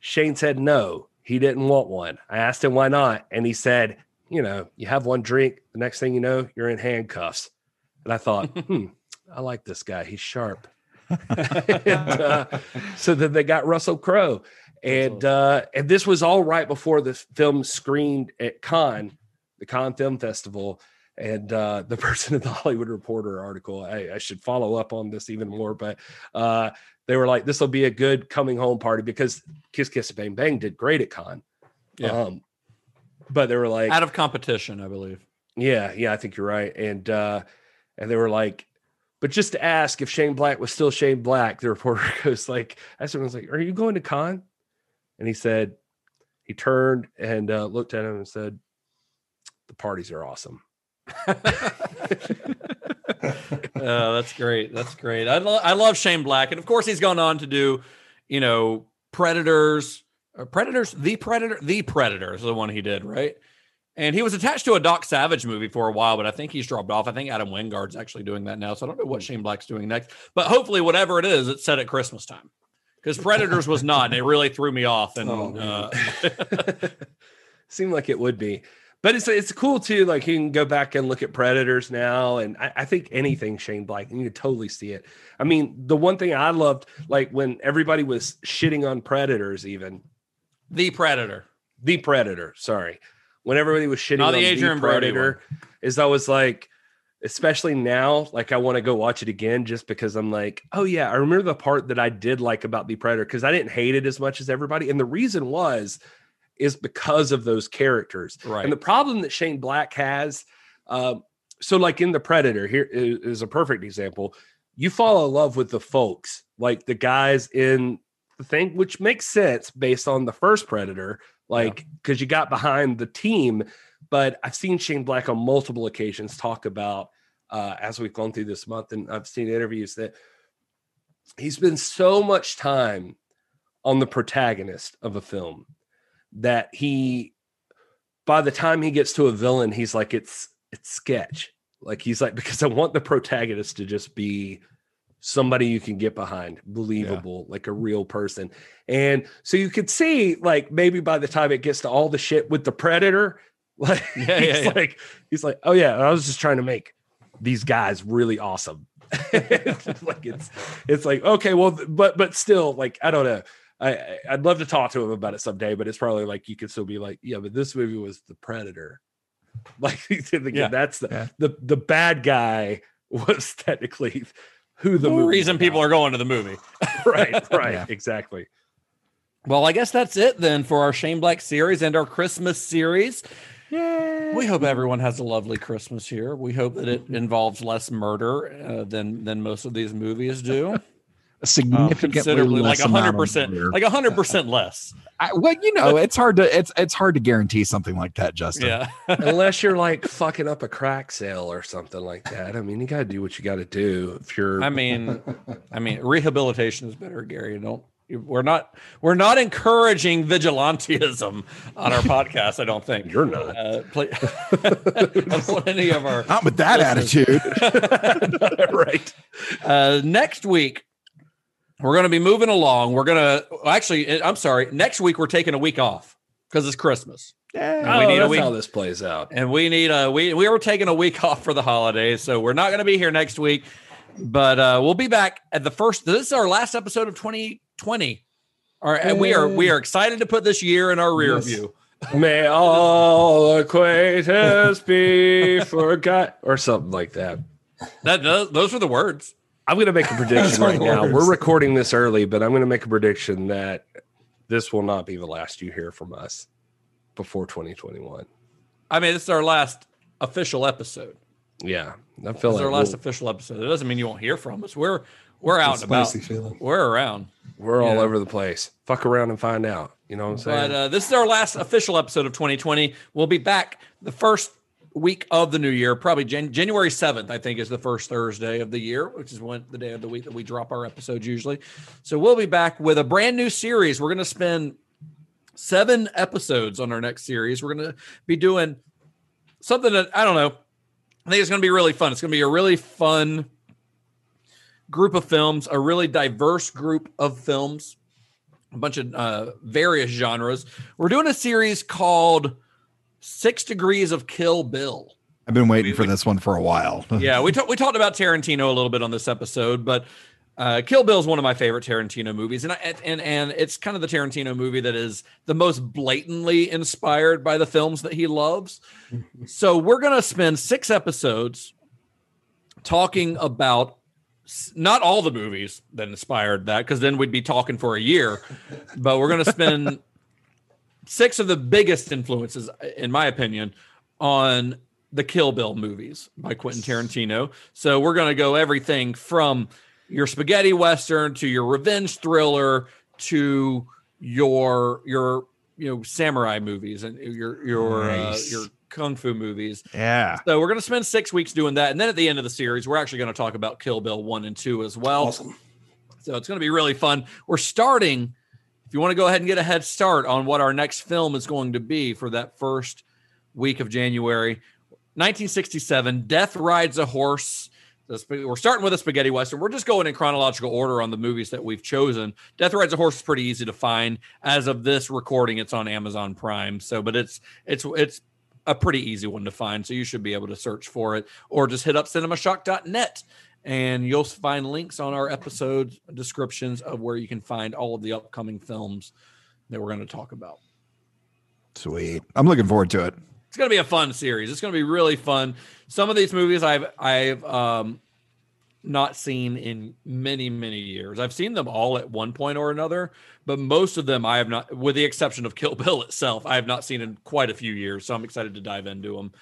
Shane said no, he didn't want one. I asked him why not, and he said, you know, you have one drink, the next thing you know, you're in handcuffs. And I thought, hmm, I like this guy. He's sharp. and, uh, so then they got Russell Crowe. And uh, and this was all right before the film screened at Cannes, the Cannes Film Festival. And uh, the person in the Hollywood Reporter article, I, I should follow up on this even more, but uh, they were like, this will be a good coming home party because Kiss Kiss Bang Bang did great at Cannes. Yeah. Um, but they were like, Out of competition, I believe. yeah, yeah, I think you're right. And uh and they were like, but just to ask if Shane Black was still Shane Black, the reporter goes like, him, was like, Are you going to Cannes? And he said, he turned and uh, looked at him and said, The parties are awesome. Uh, that's great. That's great. I, lo- I love Shane Black, and of course, he's gone on to do, you know, Predators, Predators, the Predator, the Predator is the one he did, right? And he was attached to a Doc Savage movie for a while, but I think he's dropped off. I think Adam Wingard's actually doing that now, so I don't know what Shane Black's doing next. But hopefully, whatever it is, it's set at Christmas time because Predators was not, and it really threw me off. And Oh, uh, Seemed like it would be. But it's it's cool too. Like you can go back and look at Predators now, and I, I think anything Shane Black, you can totally see it. I mean, the one thing I loved, like when everybody was shitting on Predators, even the Predator, the Predator. Sorry, when everybody was shitting Not on the the, Adrien Brody Predator, is I was like, especially now, like I want to go watch it again just because I'm like, oh yeah, I remember the part that I did like about the Predator because I didn't hate it as much as everybody, and the reason was is because of those characters. Right. And the problem that Shane Black has, um, so like in the Predator, here is, is a perfect example. You fall in love with the folks, like the guys in the thing, which makes sense based on the first Predator, like because you got behind the team. But I've seen Shane Black on multiple occasions talk about uh, as we've gone through this month, and I've seen interviews that he spends so much time on the protagonist of a film that he by the time he gets to a villain he's like it's it's sketch like he's like because i want the protagonist to just be somebody you can get behind believable like a real person and so you could see like maybe by the time it gets to all the shit with the predator like Yeah, he's yeah, yeah. like he's like oh yeah i was just trying to make these guys really awesome like it's it's like okay well but but still like i don't know I I'd love to talk to him about it someday, but it's probably like you could still be like, yeah, but this movie was the Predator. Like Yeah. that's the, the the bad guy was technically who the reason people are going to the movie. right, right, Yeah. exactly. Well, I guess that's it then for our Shane Black series and our Christmas series. Yay. We hope everyone has a lovely Christmas here. We hope that it involves less murder uh, than than most of these movies do. significantly Considerably, like less a hundred percent, like a hundred percent less. I, well, you know, it's hard to it's it's hard to guarantee something like that, Justin. Yeah. Unless you're like fucking up a crack sale or something like that. I mean, you got to do what you got to do if you're. I mean, I mean, rehabilitation is better, Gary. Don't we're not we're not encouraging vigilantism on our podcast. I don't think you're not. Uh, play, I don't want any of our Not with that listeners- attitude. right. Uh, next week, we're going to be moving along. We're going to actually, I'm sorry. Next week, we're taking a week off because it's Christmas. And Oh, we need a that's week. how this plays out. And we need a we we were taking a week off for the holidays, so we're not going to be here next week. But uh, we'll be back at the first. This is our last episode of 2020. All right, and we are we are excited to put this year in our rear Yes. view. May all acquaintance be forgot, or something like that. That those, those were the words. I'm going to make a prediction right now. words. We're recording this early, but I'm going to make a prediction that this will not be the last you hear from us before 2021. I mean, this is our last official episode. Yeah, I This feel is like our last we'll- official episode. It doesn't mean you won't hear from us. We're we're out and about. feeling. We're around. we're all Yeah. over the place. Fuck around and find out. You know what I'm saying? But uh, this is our last official episode of 2020. We'll be back the first week of the new year, probably Jan- January 7th, I think, is the first Thursday of the year, which is when the day of the week that we drop our episodes usually. So we'll be back with a brand new series. We're going to spend seven episodes on our next series. We're going to be doing something that I don't know. I think it's going to be really fun. It's going to be a really fun group of films, a really diverse group of films a bunch of uh, various genres. We're doing a series called Six Degrees of Kill Bill. I've been waiting for this one for a while. yeah, we talked we talked about Tarantino a little bit on this episode, but uh, Kill Bill is one of my favorite Tarantino movies, and I, and and it's kind of the Tarantino movie that is the most blatantly inspired by the films that he loves. so we're gonna spend six episodes talking about not all the movies that inspired that, because then we'd be talking for a year. But we're gonna spend six of the biggest influences, in my opinion, on the Kill Bill movies by Quentin Tarantino. So we're going to go everything from your spaghetti western to your revenge thriller to your your you know samurai movies and your your Nice. uh, your kung fu movies. Yeah. So we're going to spend 6 weeks doing that and then at the end of the series we're actually going to talk about Kill Bill 1 and 2 as well. Awesome. So it's going to be really fun. We're starting. If you want to go ahead and get a head start on what our next film is going to be for that first week of January, 1967, Death Rides a Horse. We're starting with a spaghetti western. We're just going in chronological order on the movies that we've chosen. Death Rides a Horse is pretty easy to find. As of this recording, it's on Amazon Prime. So, but it's it's it's a pretty easy one to find. So you should be able to search for it, or just hit up cinemashock.net and you'll find links on our episode descriptions of where you can find all of the upcoming films that we're going to talk about. Sweet. I'm looking forward to it. It's going to be a fun series. It's going to be really fun. Some of these movies I've I've um not seen in many many years. I've seen them all at one point or another, but most of them I have not with the exception of Kill Bill itself, I have not seen in quite a few years. So I'm excited to dive into them.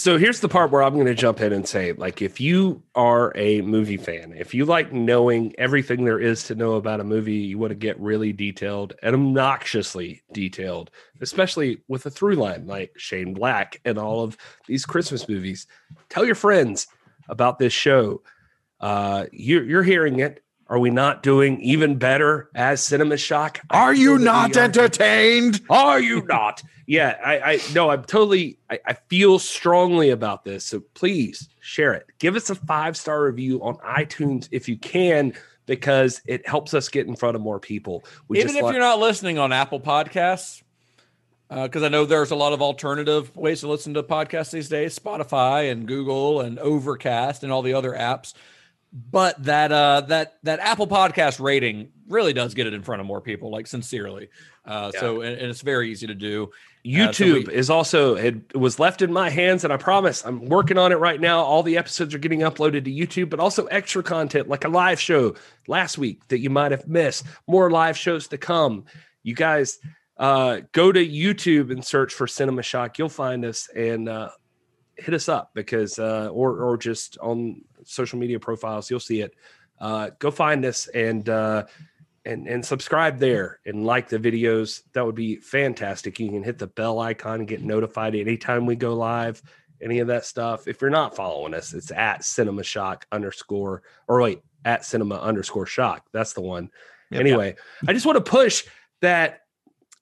So here's the part where I'm going to jump in and say, like, if you are a movie fan, if you like knowing everything there is to know about a movie, you want to get really detailed and obnoxiously detailed, especially with a through line like Shane Black and all of these Christmas movies. Tell your friends about this show. Uh, you're, you're hearing it. Are we not doing even better as Cinema Shock? I Are you not are. entertained? Are you not? Yeah, I, I no, I'm totally. I, I feel strongly about this. So please share it. Give us a five star review on iTunes if you can, because it helps us get in front of more people. We Even just if like- you're not listening on Apple Podcasts, uh, because I know there's a lot of alternative ways to listen to podcasts these days, Spotify and Google and Overcast and all the other apps. But that uh, that that Apple Podcast rating really does get it in front of more people, like sincerely. Uh, So and, and it's very easy to do. Uh, so YouTube we- is also it was left in my hands, and I promise I'm working on it right now. All the episodes are getting uploaded to YouTube, but also extra content like a live show last week that you might have missed. More live shows to come. You guys uh, go to YouTube and search for Cinema Shock. You'll find us and uh, hit us up because uh, or or just on social media profiles, you'll see it. Uh, go find us and uh, and and subscribe there and like the videos. That would be fantastic. You can hit the bell icon and get notified anytime we go live. Any of that stuff. If you're not following us, it's at Cinema Shock underscore or wait at Cinema underscore Shock. That's the one. Yep. anyway, I just want to push that.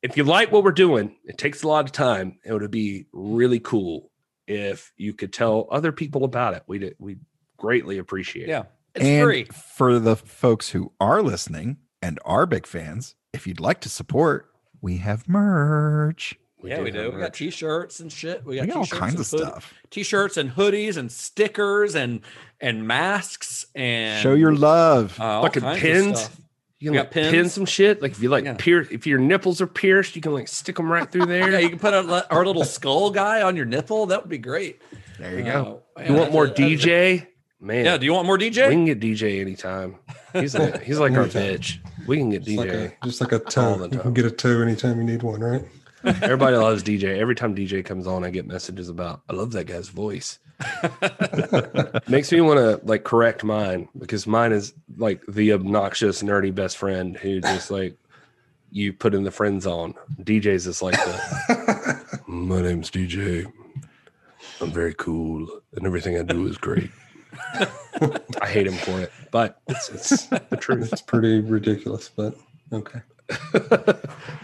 If you like what we're doing, it takes a lot of time. It would be really cool if you could tell other people about it. We'd we greatly appreciate it. Yeah, it's and free. for the folks who are listening and are big fans, if you'd like to support, we have merch. yeah, we do. We got t-shirts and shit. We got, We got all kinds of stuff. T-shirts and hoodies and stickers and and masks and Show your love. uh, Fucking kinds of pins. Stuff. You can got like pin pins. some shit. Like if you like Yeah. pierce, if your nipples are pierced, you can like stick them right through there. Yeah, you can put a, our little skull guy on your nipple. That would be great. There you go. Uh, you want more a- that's a- DJ? Man, Yeah. Do you want more DJ? we can get DJ anytime. He's a, he's like our bitch. We can get Just like, DJ. a, just like a all toe. the You can get a toe anytime you need one, right? Everybody loves DJ. Every time DJ comes on, I get messages about I love that guy's voice. Makes me want to like correct mine because mine is like the obnoxious nerdy best friend who just like you put in the friend zone. DJ's is like the my name's DJ. I'm very cool and everything I do is great. I hate him for it, but it's it's the truth. It's pretty ridiculous, but okay.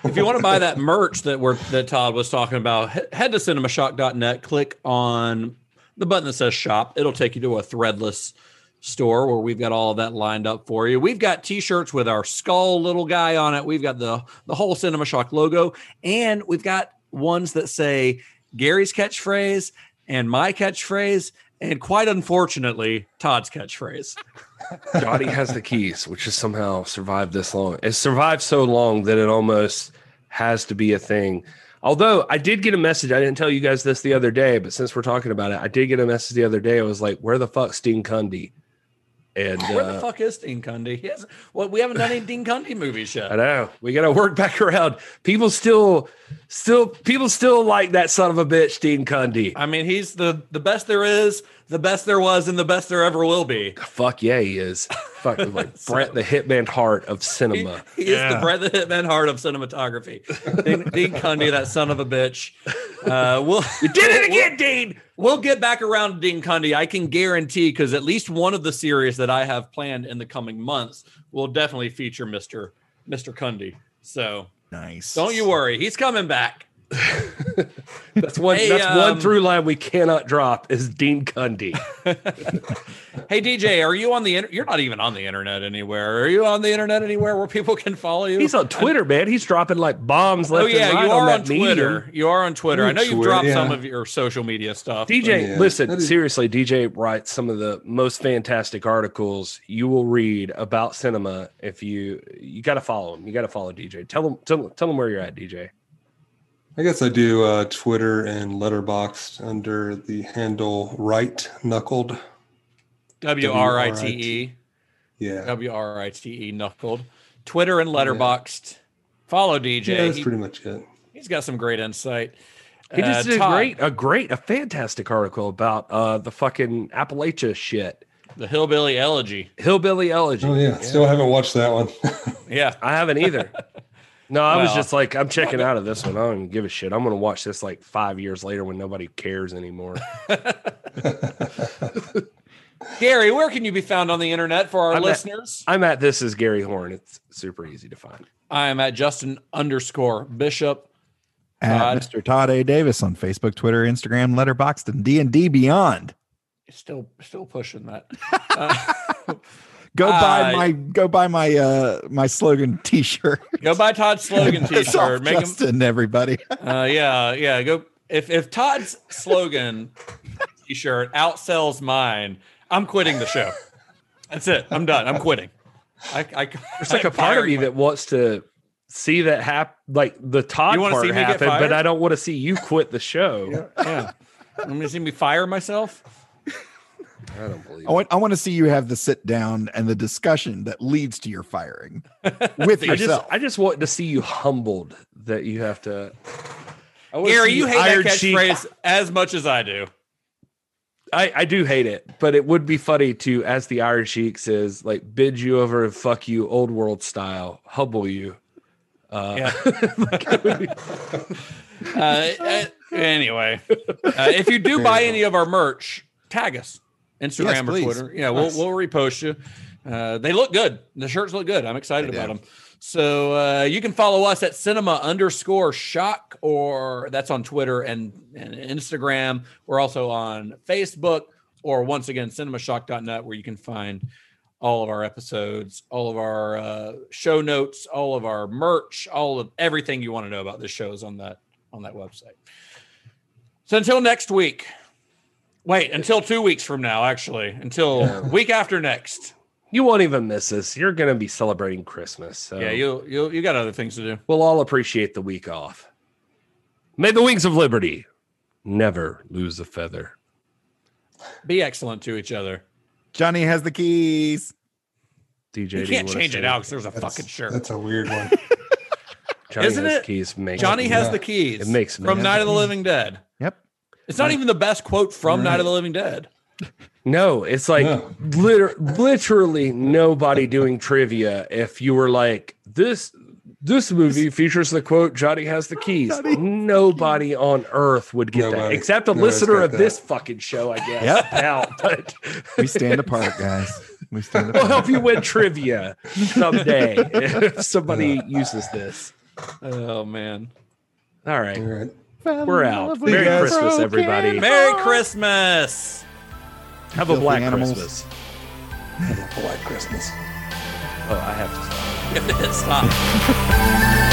if you want to buy that merch that we're that Todd was talking about, head to cinemashock.net, click on the button that says shop. It'll take you to a threadless store where we've got all of that lined up for you. We've got t-shirts with our skull little guy on it. We've got the the whole Cinema Shock logo and we've got ones that say Gary's catchphrase and my catchphrase, and quite unfortunately, Todd's catchphrase. Johnny has the keys, which has somehow survived this long. It survived so long that it almost has to be a thing. Although I did get a message, I didn't tell you guys this the other day, but since we're talking about it, I did get a message the other day. I was like, "Where the fuck's Dean Cundey?" And Where uh, the fuck is Dean Cundey? He hasn't, well, we haven't done any Dean Cundey movies yet. I know we got to work back around. People still, still, people still like that son of a bitch, Dean Cundey. I mean, he's the the best there is, the best there was, and the best there ever will be. Fuck yeah, he is. Fuck like Bret, the Hitman Hart of cinema. He is the Bret the Hitman Hart of cinematography. Dean, Dean Cundey, that son of a bitch. Uh, we'll you did it again, Dean. We'll get back around to Dean Cundey. I can guarantee because at least one of the series that I have planned in the coming months will definitely feature Mister Mister Cundey. So nice. Don't you worry, he's coming back. That's one. Hey, that's um, one through line we cannot drop is Dean Cundey. Hey DJ, are you on the? Inter- You're not even on the internet anywhere. Are you on the internet anywhere where people can follow you? He's on Twitter, man. He's dropping like bombs left Oh yeah, and right you are that on Twitter. medium. You are on Twitter. I know you've Twitter, dropped some of your social media stuff. DJ, Yeah. listen, That is- seriously, DJ writes some of the most fantastic articles you will read about cinema. If you you got to follow him, you got to follow DJ. Tell him, tell, tell him where you're at, DJ. I guess I do uh, Twitter and Letterboxd under the handle Write Knuckled. W R I T E. Yeah, W R I T E knuckled. Twitter and Letterboxd. Follow DJ. yeah, that's He- pretty much it. he's got some great insight. He just Uh, did a great, a great, a fantastic article about uh the fucking Appalachia shit, the hillbilly elegy. hillbilly elegy. Oh yeah, still haven't watched that one. Yeah, I haven't either. No, I was just like, I'm checking out of this one. I don't even give a shit. I'm gonna watch this like five years later when nobody cares anymore. Gary, where can you be found on the internet for our I'm at- listeners? I'm at this is Gary Horn. It's super easy to find. I am at Justin underscore Bishop. At Todd. Mr. Todd A. Davis on Facebook, Twitter, Instagram, Letterboxd, and D and D Beyond. Still, still pushing that. Uh, Go buy Uh, my go buy my uh my slogan T-shirt. go buy Todd's slogan T-shirt. Make him. Justin, everybody. Uh, yeah, yeah. Go if if Todd's slogan T-shirt outsells mine, I'm quitting the show. That's it. I'm done. I'm quitting. I, I There's like a part of me that wants to see that happen, like the Todd You wanna part see me get happen, fired? but I don't want to see you quit the show. yeah. I'm gonna see me fire myself. I don't believe. I want I want to see you have the sit down and the discussion that leads to your firing with I just, yourself. I just want to see you humbled that you have to. I wanna Gary, see you hate that cheek- catchphrase as much as I do. I, I do hate it, but it would be funny to, as the Iron Sheik says, like bid you over and fuck you, old world style, humble you. Uh, Yeah. Uh, uh, anyway, uh, if you do buy any of our merch, tag us Instagram Yes, or please. Twitter. Yeah, we'll we'll repost you. Uh, they look good. The shirts look good. I'm excited They about do. them. So uh, you can follow us at cinema underscore shock, or that's on Twitter and, and Instagram. We're also on Facebook, or once again, cinemashock.net, where you can find all of our episodes, all of our uh, show notes, all of our merch, all of everything you want to know about this show is on that on that website. So until next week. Wait, until two weeks from now, actually. Until week after next. you won't even miss us. You're going to be celebrating Christmas. So Yeah, you you you got other things to do. we'll all appreciate the week off. May the wings of liberty never lose a feather. Be excellent to each other. Johnny has the keys. DJ, You can't wanna change it out because there's a fucking shirt. That's a weird one. Johnny Isn't has it? Keys makes Johnny has Yeah. the keys. It makes me from. Night of the Living Dead. Yep. It's not even the best quote from Night of the Living Dead. No, it's like No. liter- literally nobody doing trivia. If you were like this, this movie features the quote "Johnny has the keys." Nobody on earth would get that, except a Nobody's listener of that. this fucking show, I guess. Yep. Now, but We stand apart, guys. We stand Apart. we'll help you win trivia someday if somebody uses this. Oh man. All right, All right. We're out. Merry Christmas, everybody. Merry Christmas. Have a black animals. Christmas. Have a polite Christmas. Oh, I have to stop. Stop.